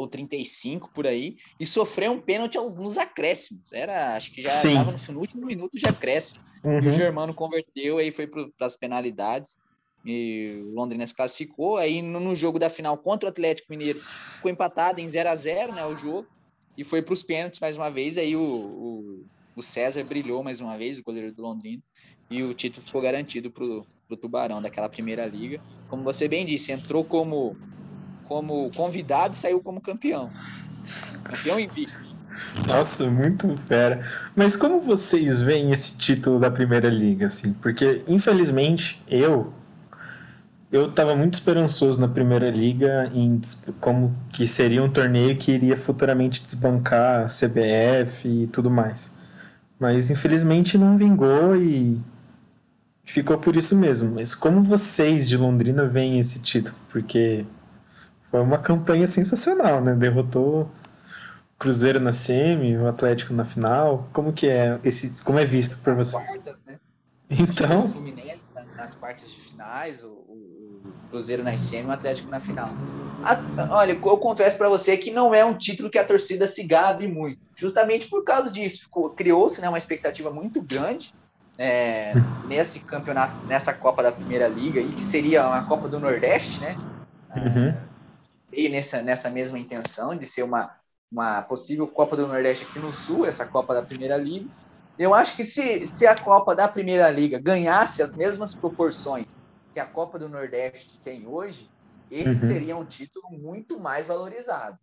ou 35 por aí, e sofreu um pênalti aos, nos acréscimos. Era, acho que já estava no, no, último minuto de acréscimo. Uhum. E o Germano converteu, aí foi para as penalidades. E o Londrina se classificou. Aí no, no, jogo da final contra o Atlético Mineiro ficou empatado em 0 a 0 né, o jogo. E foi para os pênaltis mais uma vez. Aí o, o, o, César brilhou mais uma vez, o goleiro do Londrina. E o título ficou garantido para o Tubarão daquela primeira liga. Como você bem disse, entrou como como convidado e saiu como campeão. Campeão invicto. Nossa, muito fera. Mas como vocês veem esse título da Primeira Liga, assim? Porque, infelizmente, eu eu estava muito esperançoso na Primeira Liga em como que seria um torneio que iria futuramente desbancar a CBF e tudo mais. Mas infelizmente não vingou e ficou por isso mesmo. Mas como vocês de Londrina veem esse título? Porque foi uma campanha sensacional, né? Derrotou o Cruzeiro na semi, o Atlético na final. Como que é esse, como é visto por você? Quartas, né? Então, o Fluminense nas quartas de finais, o, o Cruzeiro na semi, o Atlético na final. A, olha, eu confesso para você que não é um título que a torcida se gabe muito, justamente por causa disso. Criou-se né, uma expectativa muito grande é, nesse campeonato, nessa Copa da Primeira Liga, que seria uma Copa do Nordeste, né? Uhum. É, veio nessa, nessa mesma intenção de ser uma, uma possível Copa do Nordeste aqui no Sul, essa Copa da Primeira Liga. Eu acho que se, se a Copa da Primeira Liga ganhasse as mesmas proporções que a Copa do Nordeste tem hoje, esse uhum. seria um título muito mais valorizado.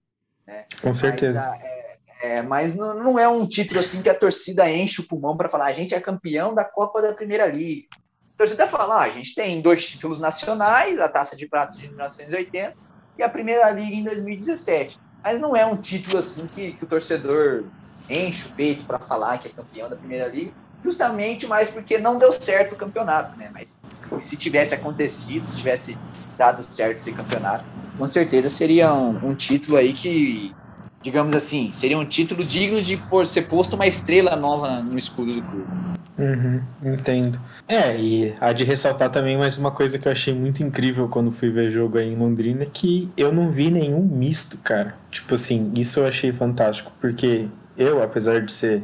Né? Com certeza. Mas, é, é, mas não, não, é um título assim que a torcida enche o pulmão para falar a gente é campeão da Copa da Primeira Liga. A torcida fala, ah, a gente tem dois títulos nacionais, a Taça de Prata de 1980 e a Primeira Liga em 2017. Mas não é um título assim que, que o torcedor enche o peito para falar que é campeão da Primeira Liga, justamente mais porque não deu certo o campeonato, né? Mas se tivesse acontecido, se tivesse dado certo esse campeonato, com certeza seria um, um título aí que, digamos assim, seria um título digno de por ser posto uma estrela nova no escudo do clube. Uhum, entendo. É, e há de ressaltar também mais uma coisa que eu achei muito incrível quando fui ver jogo aí em Londrina, que eu não vi nenhum misto, cara. Tipo assim, isso eu achei fantástico, porque eu, apesar de ser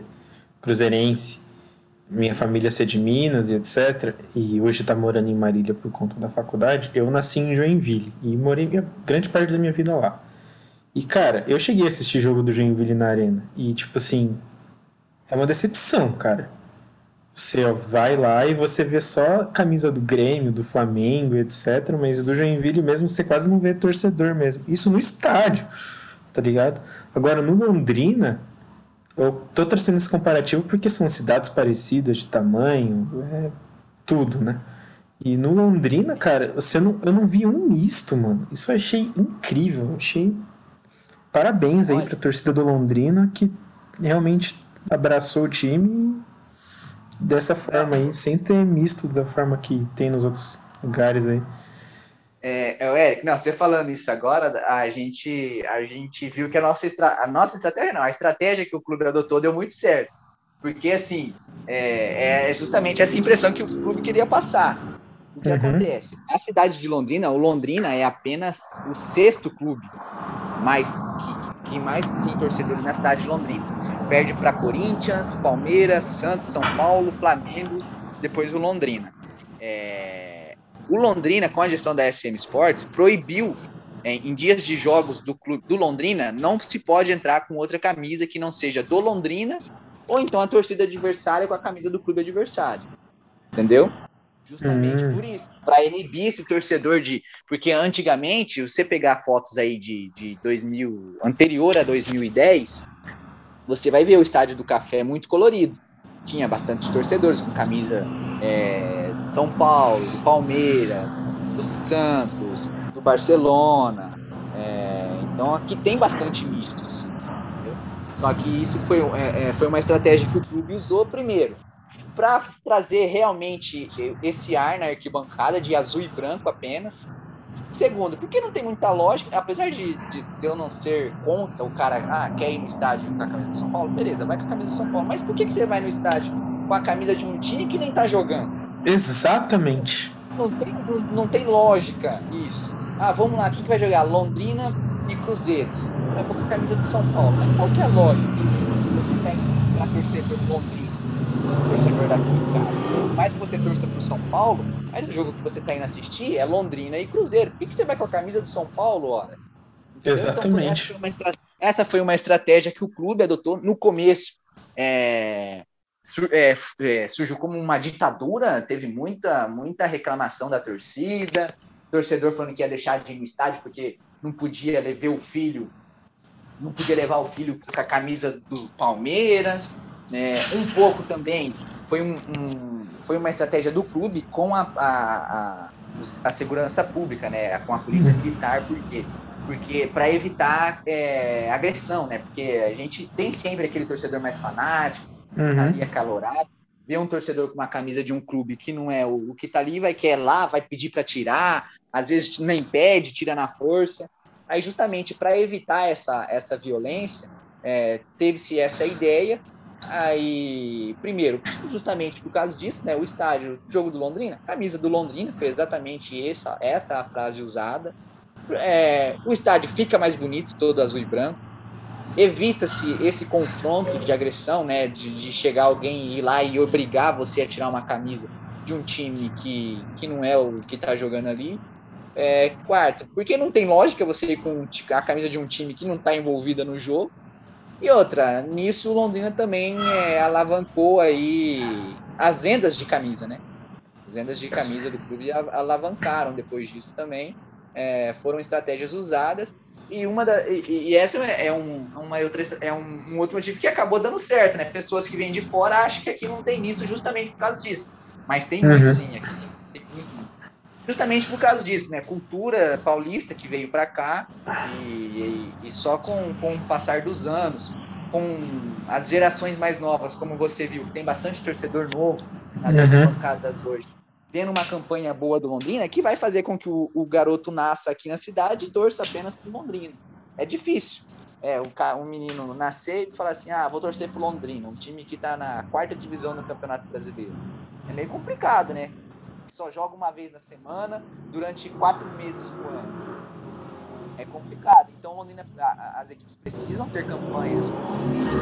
cruzeirense, minha família ser de Minas e etc, e hoje tá morando em Marília por conta da faculdade, eu nasci em Joinville e morei grande parte da minha vida lá. E cara, eu cheguei a assistir jogo do Joinville na arena e tipo assim, é uma decepção, cara você vai lá e você vê só camisa do Grêmio, do Flamengo, etc. Mas do Joinville mesmo você quase não vê torcedor mesmo. Isso no estádio, tá ligado? Agora no Londrina, eu tô trazendo esse comparativo porque são cidades parecidas de tamanho, é tudo, né? E no Londrina, cara, você não, eu não vi um misto, mano. Isso eu achei incrível. Achei. Parabéns aí pra torcida do Londrina que realmente abraçou o time dessa forma aí, sem ter misto da forma que tem nos outros lugares aí. É, é Eric, não, você falando isso agora, a gente, a gente viu que a nossa, estra... a nossa estratégia, não, a estratégia que o clube adotou deu muito certo. Porque, assim, é, é justamente essa impressão que o clube queria passar. O que uhum. acontece? A cidade de Londrina, o Londrina é apenas o sexto clube mais, que, que mais tem torcedores na cidade de Londrina. Perde para Corinthians, Palmeiras, Santos, São Paulo, Flamengo, depois o Londrina. É... O Londrina, com a gestão da SM Sports, proibiu é, em dias de jogos do clube do Londrina, não se pode entrar com outra camisa que não seja do Londrina ou então a torcida adversária com a camisa do clube adversário. Entendeu? Justamente hum. por isso. Para inibir esse torcedor de. Porque antigamente, você pegar fotos aí de, de 2000, anterior a 2010, você vai ver o estádio do Café muito colorido. Tinha bastante torcedores com camisa é, São Paulo, do Palmeiras, do Santos, do Barcelona. É, então aqui tem bastante misto. Assim, Só que isso foi, é, é, foi uma estratégia que o clube usou primeiro para trazer realmente esse ar na arquibancada de azul e branco apenas Segundo, porque não tem muita lógica, apesar de, de, eu não ser contra o cara, ah, quer ir no estádio com a camisa do São Paulo, beleza, vai com a camisa do São Paulo. Mas por que, que você vai no estádio com a camisa de um time que nem tá jogando? Exatamente. Não tem, não, não tem lógica isso. Ah, vamos lá, quem que vai jogar? Londrina e Cruzeiro. Vai com a camisa do São Paulo. Mas qual que é a lógica? Você tem pra torcer pro Londrina, torcedor daqui, cara. Mais que você torça pro São Paulo, mas o jogo que você está indo assistir é Londrina e Cruzeiro. Por que, que você vai com a camisa do São Paulo, horas? Exatamente. Então, essa, foi uma estratégia que o clube adotou no começo. É, é, é, surgiu como uma ditadura, teve muita, muita reclamação da torcida, torcedor falando que ia deixar de ir no estádio porque não podia levar o filho, não podia levar o filho com a camisa do Palmeiras. Né? Um pouco também foi um, um foi uma estratégia do clube com a, a, a, a segurança pública, né? Com a polícia uhum. militar, por quê? Porque para evitar é, agressão, né? Porque a gente tem sempre aquele torcedor mais fanático, uhum. ali acalorado, vê um torcedor com uma camisa de um clube que não é o, o que tá ali, vai querer lá, vai pedir para tirar, às vezes nem pede, tira na força. Aí justamente para evitar essa, essa violência, é, teve-se essa ideia Aí, primeiro, justamente por causa disso, né, o estádio, jogo do Londrina, camisa do Londrina, foi exatamente essa, essa a frase usada. É, o estádio fica mais bonito, todo azul e branco. Evita-se esse confronto de agressão, né, de, de chegar alguém e ir lá e obrigar você a tirar uma camisa de um time que, que não é o que está jogando ali. É, quarto, porque não tem lógica você ir com a camisa de um time que não está envolvida no jogo. E outra, nisso o Londrina também é, alavancou aí as vendas de camisa, né? As vendas de camisa do clube alavancaram depois disso também. É, foram estratégias usadas. E, uma da, e, e essa é, um, uma outra, é um, um, outro motivo que acabou dando certo, né? Pessoas que vêm de fora acham que aqui não tem nisso justamente por causa disso. Mas tem uhum. muito sim aqui. Justamente por causa disso, né? Cultura paulista que veio para cá e, e, e, só com, com o passar dos anos, com as gerações mais novas, como você viu, tem bastante torcedor novo nas uhum. bancadas hoje, tendo uma campanha boa do Londrina, que vai fazer com que o, o garoto nasça aqui na cidade e torça apenas pro Londrina. É difícil. É, um, um menino nascer e falar assim, ah, vou torcer pro Londrina, um time que tá na quarta divisão no Campeonato Brasileiro. É meio complicado, né? Só joga uma vez na semana, durante quatro meses do ano. É complicado. Então, Londrina, as equipes precisam ter campanhas consistentes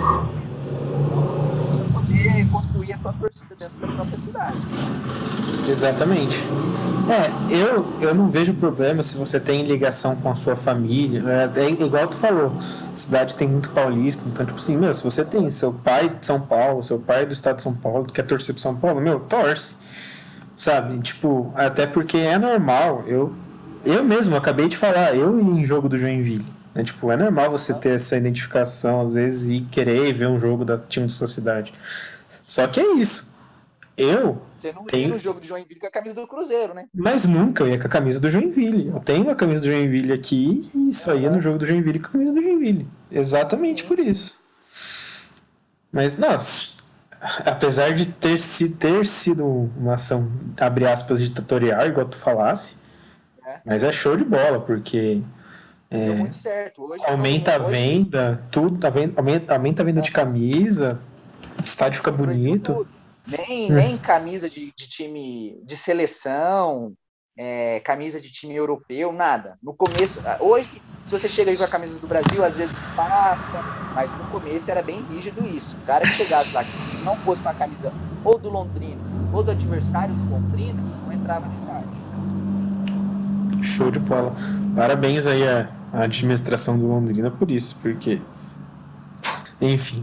poder construir a sua torcida dentro da própria cidade. Exatamente. É, eu, eu não vejo problema se você tem ligação com a sua família. É, é igual tu falou, a cidade tem muito paulista, então, tipo assim, meu, se você tem seu pai de São Paulo, seu pai do estado de São Paulo, quer torcer pro São Paulo, meu, torce. Sabe? Tipo, até porque é normal. Eu, eu mesmo acabei de falar, eu em jogo do Joinville. É, tipo, é normal você ter essa identificação, às vezes, e querer ver um jogo da time de sua cidade. Só que é isso. Eu. Você não tenho... ia no jogo de Joinville com a camisa do Cruzeiro, né? Mas nunca eu ia com a camisa do Joinville. Eu tenho a camisa do Joinville aqui e só ia no jogo do Joinville com a camisa do Joinville. Exatamente por isso. Mas, não, apesar de ter, ter sido uma ação, abre aspas, ditatorial, igual tu falasse, é. mas é show de bola, porque é, certo. Hoje, aumenta a venda, tudo, tá vendo, aumenta, aumenta a venda de é. camisa, o estádio fica bonito. Nem, hum. nem camisa de, de time de seleção, é, camisa de time europeu, nada. No começo, ah, hoje, se você chega aí com a camisa do Brasil, às vezes passa, mas no começo era bem rígido isso. O cara que chegasse lá, que não fosse com a camisa ou do Londrina, ou do adversário do Londrina, não entrava no estádio. Show de bola. Parabéns aí a a administração do Londrina por isso, porque. Enfim.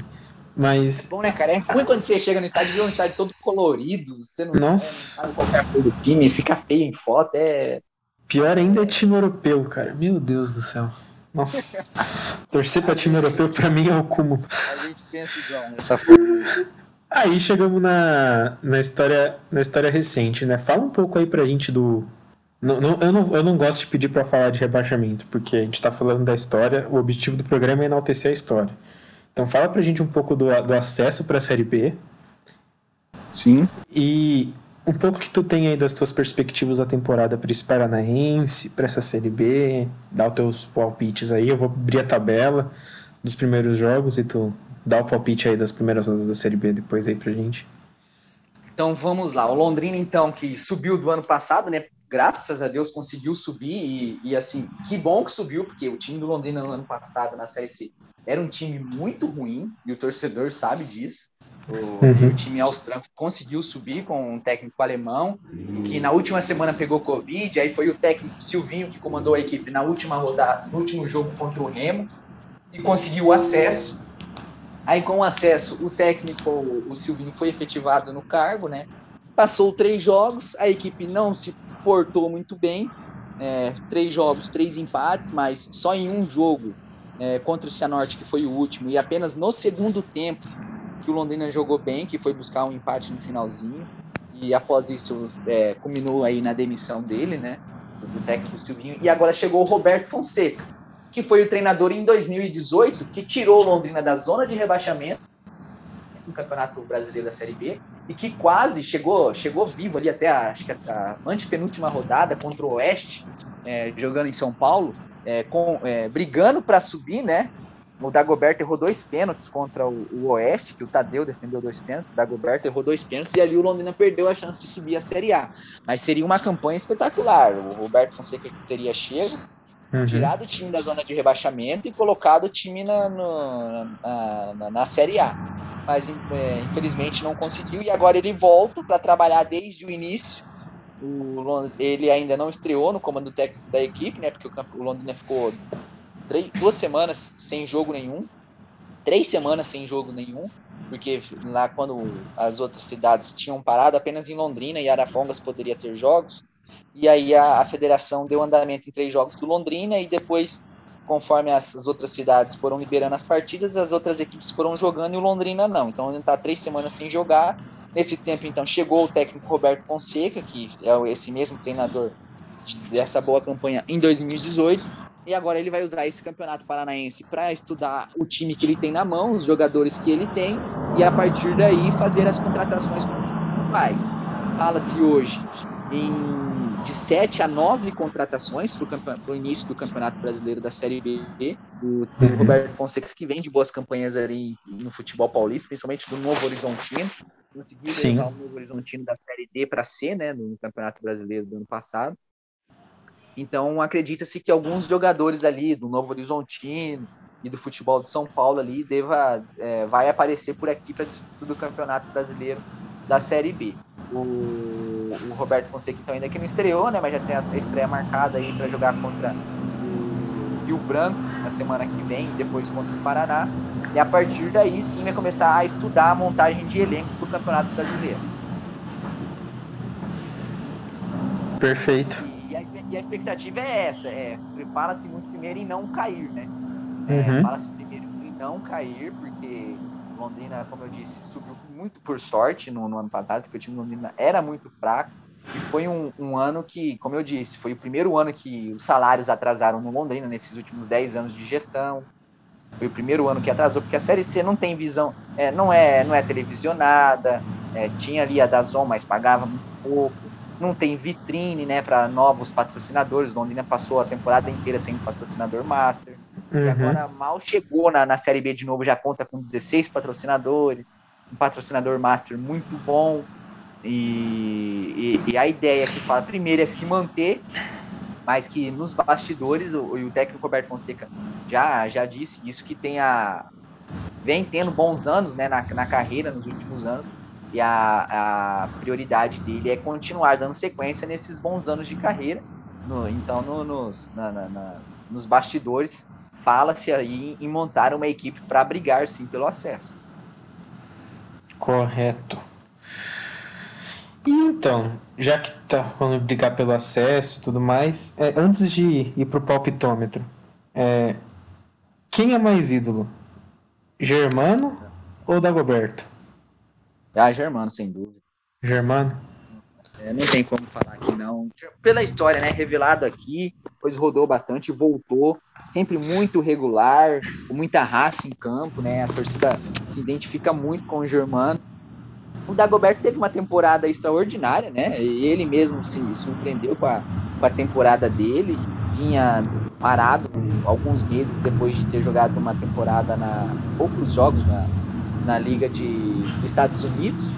Mas. É bom, né, cara? É ruim quando você chega no estádio e vê um estádio todo colorido, você não, Nossa. sabe qualquer cor do time, fica feio em foto, é. Pior ainda é time europeu, cara. Meu Deus do céu. Nossa. Torcer pra time europeu pra mim é o cúmulo. A gente pensa igual nessa forma. Aí chegamos na, na, história, na história recente, né? Fala um pouco aí pra gente do, não, não, eu, não, eu não gosto de pedir para falar de rebaixamento, porque a gente está falando da história, o objetivo do programa é enaltecer a história. Então fala pra gente um pouco do, do acesso para a Série B. Sim. E um pouco que tu tem aí das tuas perspectivas da temporada para esse Paranaense, para essa Série B, dá os teus palpites aí, eu vou abrir a tabela dos primeiros jogos e tu dá o palpite aí das primeiras rodas da Série B depois aí pra gente. Então vamos lá, o Londrina então que subiu do ano passado, né, graças a Deus conseguiu subir e, e, assim, que bom que subiu, porque o time do Londrina no ano passado na Série C era um time muito ruim e o torcedor sabe disso. O, uhum. o time austríaco conseguiu subir com um técnico alemão, que na última semana pegou Covid, aí foi o técnico Silvinho que comandou a equipe na última rodada, no último jogo contra o Remo, e conseguiu o acesso. Aí com o acesso, o técnico, o Silvinho foi efetivado no cargo, né? Passou três jogos, a equipe não se portou muito bem. É, três jogos, três empates, mas só em um jogo é, contra o Cianorte, que foi o último, e apenas no segundo tempo que o Londrina jogou bem, que foi buscar um empate no finalzinho. E após isso, é, culminou aí na demissão dele, né? Do técnico Silvinho. E agora chegou o Roberto Fonseca, que foi o treinador em 2018, que tirou o Londrina da zona de rebaixamento no Campeonato Brasileiro da Série B e que quase chegou, chegou vivo ali até a, acho que a antepenúltima rodada contra o Oeste, é, jogando em São Paulo, é, com, é, brigando para subir, né? O Dagoberto errou dois pênaltis contra o, o, Oeste, que o Tadeu defendeu dois pênaltis, o Dagoberto errou dois pênaltis e ali o Londrina perdeu a chance de subir a Série A. Mas seria uma campanha espetacular. O Roberto Fonseca teria chego, uhum. tirado o time da zona de rebaixamento e colocado o time na, no, na, na, na Série A mas é, infelizmente não conseguiu e agora ele volta para trabalhar desde o início. O, ele ainda não estreou no comando técnico da equipe, né? Porque o, o Londrina ficou três, duas semanas sem jogo nenhum, três semanas sem jogo nenhum, porque lá quando as outras cidades tinham parado, apenas em Londrina e Arapongas poderia ter jogos. E aí a, a federação deu andamento em três jogos do Londrina e depois conforme as, as, outras cidades foram liberando as partidas, as outras equipes foram jogando e o Londrina não. Então ele está três semanas sem jogar. Nesse tempo, então, chegou o técnico Roberto Fonseca, que é esse mesmo treinador dessa boa campanha em 2018. E agora ele vai usar esse campeonato paranaense para estudar o time que ele tem na mão, os jogadores que ele tem, e a partir daí fazer as contratações faz. Fala-se hoje em, de 7 a 9 contratações para o início do Campeonato Brasileiro da Série B. O, o uhum. Roberto Fonseca, que vem de boas campanhas ali no futebol paulista, principalmente do Novo Horizontino. Conseguiu levar o Novo Horizontino da Série D para C, né, no Campeonato Brasileiro do ano passado. Então, acredita-se que alguns jogadores ali do Novo Horizontino e do futebol de São Paulo ali deva, é, vai aparecer por aqui para disputa do Campeonato Brasileiro da Série B. O, o Roberto Fonseca então ainda que não estreou, né, mas já tem a estreia marcada aí para jogar contra o Rio Branco na semana que vem e depois contra o Paraná. E a partir daí sim vai começar a estudar a montagem de elenco para o Campeonato Brasileiro. Perfeito. E, e, a, e a, expectativa é essa, é prepara-se muito primeiro em não cair, né? É, uhum. Fala-se primeiro em não cair, porque Londrina, como eu disse, subiu muito por sorte no, no ano passado, porque o time de Londrina era muito fraco. E foi um, um, ano que, como eu disse, foi o primeiro ano que os salários atrasaram no Londrina nesses últimos 10 anos de gestão. Foi o primeiro ano que atrasou, porque a Série C não tem visão, é, não, é, não é televisionada, é, tinha ali a Dazon, mas pagava muito pouco. Não tem vitrine né, para novos patrocinadores. Londrina passou a temporada inteira sem patrocinador master. Uhum. E agora mal chegou na, na Série B de novo, já conta com 16 patrocinadores, um patrocinador master muito bom. E, e, e, a ideia que fala primeiro é se manter, mas que nos bastidores, o, o técnico Roberto Fonseca já, já disse isso, que tem a, vem tendo bons anos né, na, na carreira, nos últimos anos, e a, a prioridade dele é continuar dando sequência nesses bons anos de carreira. No, então, no, nos, na, na, nas, nos bastidores, fala-se aí em montar uma equipe para brigar sim pelo acesso. Correto. E então, já que tá falando de brigar pelo acesso e tudo mais, é, antes de ir pro palpitômetro, é, quem é mais ídolo? Germano ou Dagoberto? Ah, Germano, sem dúvida. Germano? É, não tem como falar aqui, não. Pela história, né? Revelado aqui, depois rodou bastante, voltou, sempre muito regular, com muita raça em campo, né? A torcida se identifica muito com o Germano. O Dagoberto teve uma temporada extraordinária, né? Ele mesmo se surpreendeu com a, com a temporada dele. Vinha parado alguns meses depois de ter jogado uma temporada na poucos jogos na, na Liga de Estados Unidos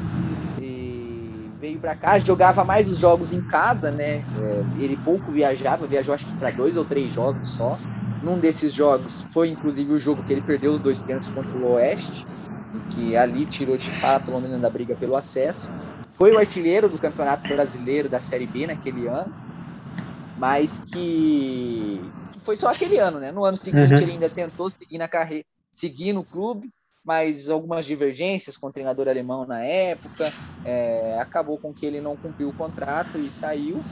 para cá, jogava mais os jogos em casa, né? É, ele pouco viajava, viajou acho que para dois ou três jogos só. Num desses jogos foi inclusive o jogo que ele perdeu os dois pênaltis contra o Oeste, e que ali tirou de fato o Londrina da briga pelo acesso. Foi o artilheiro do Campeonato Brasileiro da Série B naquele ano, mas que, que foi só aquele ano, né? No ano seguinte uhum. ele ainda tentou seguir na carreira, seguir no clube, mas algumas divergências com o treinador alemão na época, é, acabou com que ele não cumpriu o contrato e saiu.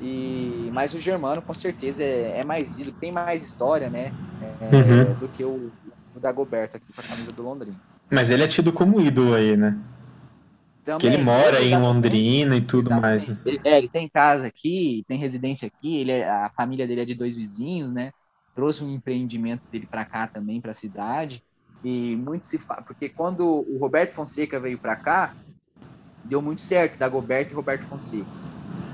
E mas o Germano com certeza é, é mais tem mais história, né, é, uhum. do que o, o Dagoberto aqui com a camisa do Londrina. Mas ele é tido como ídolo aí, né? Também, que ele mora em Londrina e tudo exatamente. mais. Ele, é, ele tem casa aqui, tem residência aqui, ele é, a família dele é de dois vizinhos, né? Trouxe um empreendimento dele para cá também, para a cidade. E muito se fala, porque quando o Roberto Fonseca veio para cá, deu muito certo, Dagoberto e Roberto Fonseca.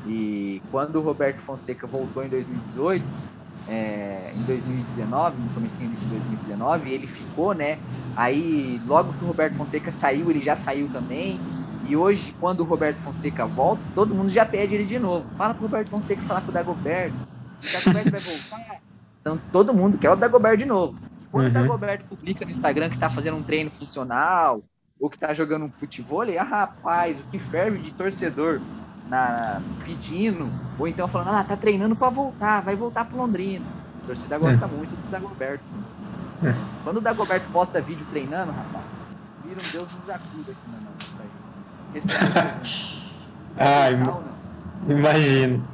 E quando o Roberto Fonseca voltou em 2018, é, em 2019, no começo de 2019, ele ficou, né? Aí, logo que o Roberto Fonseca saiu, ele já saiu também. E hoje, quando o Roberto Fonseca volta, todo mundo já pede ele de novo. Fala pro Roberto Fonseca falar com o Dagoberto. O Dagoberto vai voltar. Então, todo mundo quer o Dagoberto de novo. Quando uhum. o Dagoberto publica no Instagram que tá fazendo um treino funcional ou que tá jogando um futebol, ah, rapaz, o que ferve de torcedor na, pedindo, ou então falando, ah, tá treinando para voltar, vai voltar pro Londrina. A torcida gosta uhum. muito do Dagoberto, sim. Uhum. Quando o Dagoberto posta vídeo treinando, rapaz, vira um Deus nos acuda aqui na nossa Ah, imagino.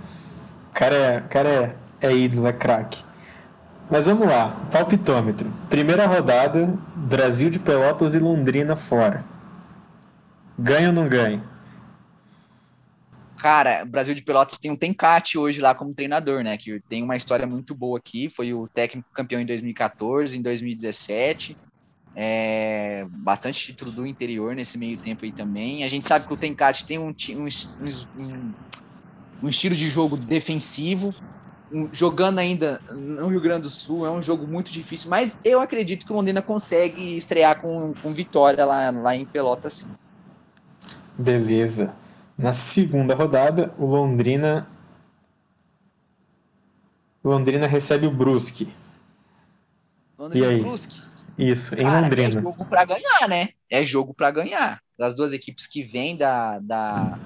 O cara é, cara é, é ídolo, é craque. Mas vamos lá, palpitômetro. Primeira rodada, Brasil de Pelotas e Londrina fora. Ganha ou não ganha? Cara, Brasil de Pelotas tem um Tencate hoje lá como treinador, né? Que tem uma história muito boa aqui. Foi o técnico campeão em 2014, em 2017. É, bastante título do interior nesse meio tempo aí também. A gente sabe que o Tencate tem um, um, um, um estilo de jogo defensivo. Jogando ainda no Rio Grande do Sul, é um jogo muito difícil, mas eu acredito que o Londrina consegue estrear com, com vitória lá, lá em Pelotas, sim. Beleza. Na segunda rodada, o Londrina. Londrina recebe o Brusque. Londrina e aí? Brusque? Isso, em Cara, é Londrina. É jogo para ganhar, né? É jogo para ganhar. Das duas equipes que vêm da, da,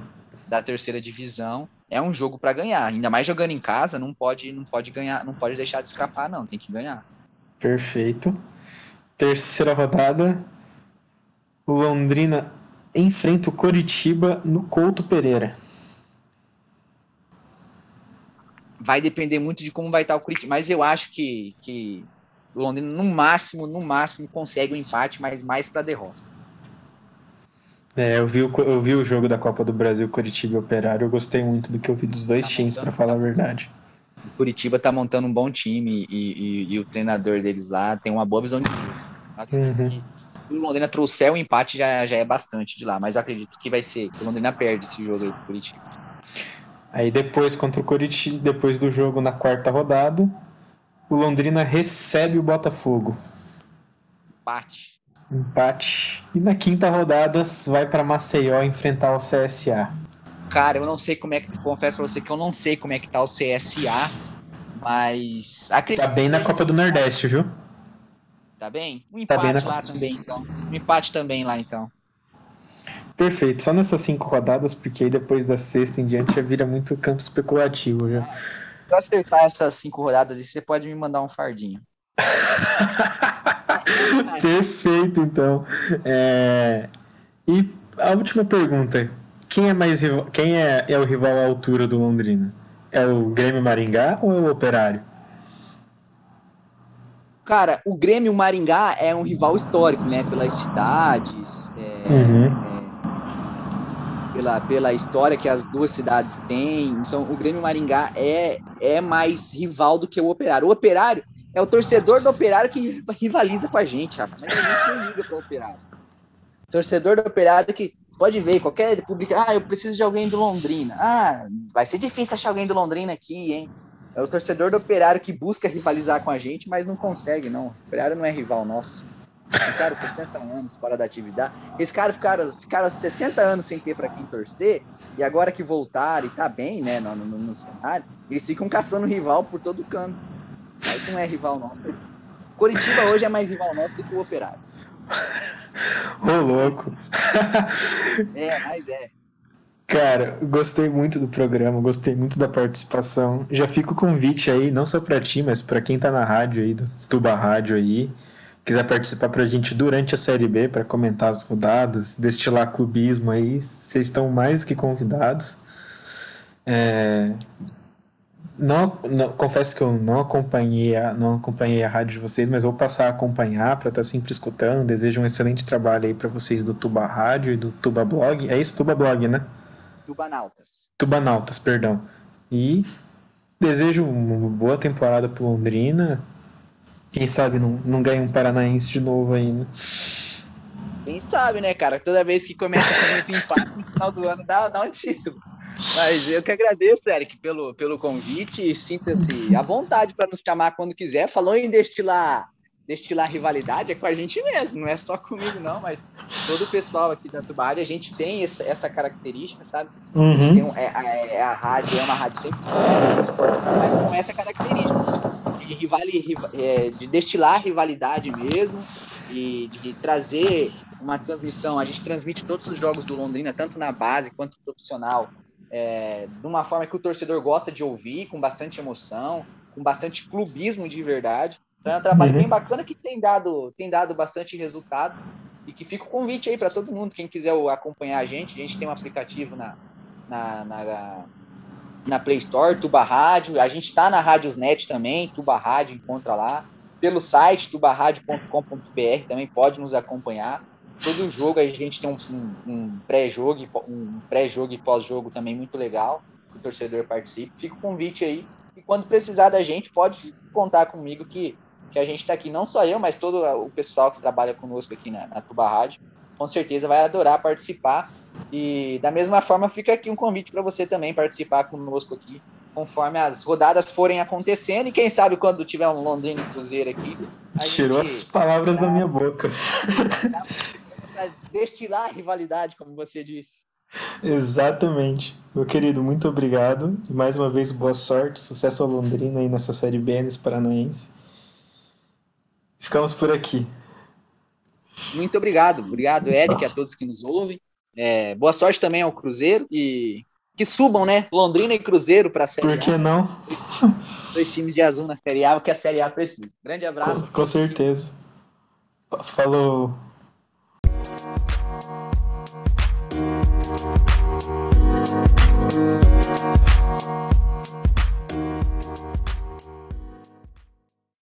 da terceira divisão, é um jogo para ganhar. Ainda mais jogando em casa, não pode, não pode ganhar, não pode deixar de escapar, não. Tem que ganhar. Perfeito. Terceira rodada. O Londrina enfrenta o Coritiba no Couto Pereira. Vai depender muito de como vai estar o Curitiba, mas eu acho que, que o Londrina no máximo, no máximo consegue o um empate, mas mais para derrota. É, eu vi, o, eu vi o jogo da Copa do Brasil Curitiba e Operário, eu gostei muito do que eu vi dos dois tá times, para falar a verdade. O Curitiba tá montando um bom time e, e, e, o treinador deles lá tem uma boa visão de jogo. Uhum se o Londrina trouxer o empate, já, já é bastante de lá. Mas eu acredito que vai ser, que o Londrina perde esse jogo aí pro Curitiba. Aí depois, contra o Curitiba, depois do jogo na quarta rodada, o Londrina recebe o Botafogo. Empate. Empate. E na quinta rodada vai para Maceió enfrentar o CSA. Cara, eu não sei como é que. Confesso pra você que eu não sei como é que tá o CSA, mas. Tá bem na Copa do Nordeste, viu? Tá bem? Um empate tá bem na... lá também, então. Um empate também lá, então. Perfeito, só nessas cinco rodadas, porque aí depois da sexta em diante já vira muito campo especulativo já. Se eu acertar essas cinco rodadas, você pode me mandar um fardinho. Perfeito, então. É... E a última pergunta: quem é mais quem é, é o rival à altura do Londrina? É o Grêmio Maringá ou é o Operário? Cara, o Grêmio Maringá é um rival histórico, né? Pelas cidades, é, uhum. é, pela, pela história que as duas cidades têm. Então, o Grêmio Maringá é, é mais rival do que o Operário. O Operário é o torcedor do Operário que rivaliza com a gente, rapaz. Mas a gente não liga para o Operário. Torcedor do Operário que pode ver, qualquer público, ah, eu preciso de alguém do Londrina. Ah, vai ser difícil achar alguém do Londrina aqui, hein? É o torcedor do Operário que busca rivalizar com a gente, mas não consegue, não. O Operário não é rival nosso. Ficaram 60 anos fora da atividade. Esses caras ficaram, ficaram 60 anos sem ter para quem torcer, e agora que voltaram e tá bem, né, no, no, no cenário, eles ficam caçando rival por todo canto. Mas não é rival nosso. Curitiba hoje é mais rival nosso do que o Operário. Ô, louco. é, mas é. Cara, gostei muito do programa, gostei muito da participação. Já fica o convite aí, não só para ti, mas para quem tá na rádio aí, do Tuba Rádio aí, quiser participar pra gente durante a Série B para comentar as rodadas, destilar clubismo aí, vocês estão mais que convidados. É... Não, não, confesso que eu não acompanhei a, não acompanhei a rádio de vocês, mas vou passar a acompanhar para estar tá sempre escutando. Desejo um excelente trabalho aí para vocês do Tuba Rádio e do Tuba Blog. É isso, Tuba Blog, né? Tubanautas. Tubanautas, perdão. E desejo uma boa temporada pro Londrina. Quem sabe não, não ganha um Paranaense de novo ainda. Quem sabe, né, cara? Toda vez que começa com muito empate, no final do ano dá, dá um título. Mas eu que agradeço, Eric, pelo, pelo convite. Sinta-se à vontade para nos chamar quando quiser. Falou em destilar destilar rivalidade é com a gente mesmo, não é só comigo, não, mas todo o pessoal aqui da Tubária, a gente tem essa, essa característica, sabe? Uhum. A, gente tem um, é, é, a rádio, é uma rádio sempre mas com essa característica de, rivali, é, de destilar rivalidade mesmo e de trazer uma transmissão. A gente transmite todos os jogos do Londrina, tanto na base quanto profissional, é, de uma forma que o torcedor gosta de ouvir, com bastante emoção, com bastante clubismo de verdade. Então é um trabalho uhum. bem bacana que tem dado, tem dado bastante resultado e que fica o convite aí para todo mundo, quem quiser acompanhar a gente, a gente tem um aplicativo na, na, na, na Play Store, Tuba Rádio, a gente está na Rádiosnet também, Tuba Rádio, encontra lá, pelo site tubarrádio.com.br também pode nos acompanhar. Todo jogo a gente tem um, um, um pré-jogo, um pré-jogo e pós-jogo também muito legal, que o torcedor participe. Fica o convite aí. E quando precisar da gente, pode contar comigo que, que a gente está aqui, não só eu, mas todo o pessoal que trabalha conosco aqui na, na Tuba Rádio, com certeza vai adorar participar. E da mesma forma, fica aqui um convite para você também participar conosco aqui, conforme as rodadas forem acontecendo. E quem sabe quando tiver um Londrina Cruzeiro aqui. Tirou gente... as palavras da minha boca. Destilar a rivalidade, como você disse. Exatamente. Meu querido, muito obrigado. E mais uma vez, boa sorte, sucesso ao Londrina aí nessa série B nesse Paranaense. Ficamos por aqui. Muito obrigado. Obrigado, Eric, a todos que nos ouvem. É, boa sorte também ao Cruzeiro e que subam, né? Londrina e Cruzeiro para a Série A. Por que não? Dois times de azul na Série A, o que a Série A precisa. Grande abraço. Com, com certeza. Falou.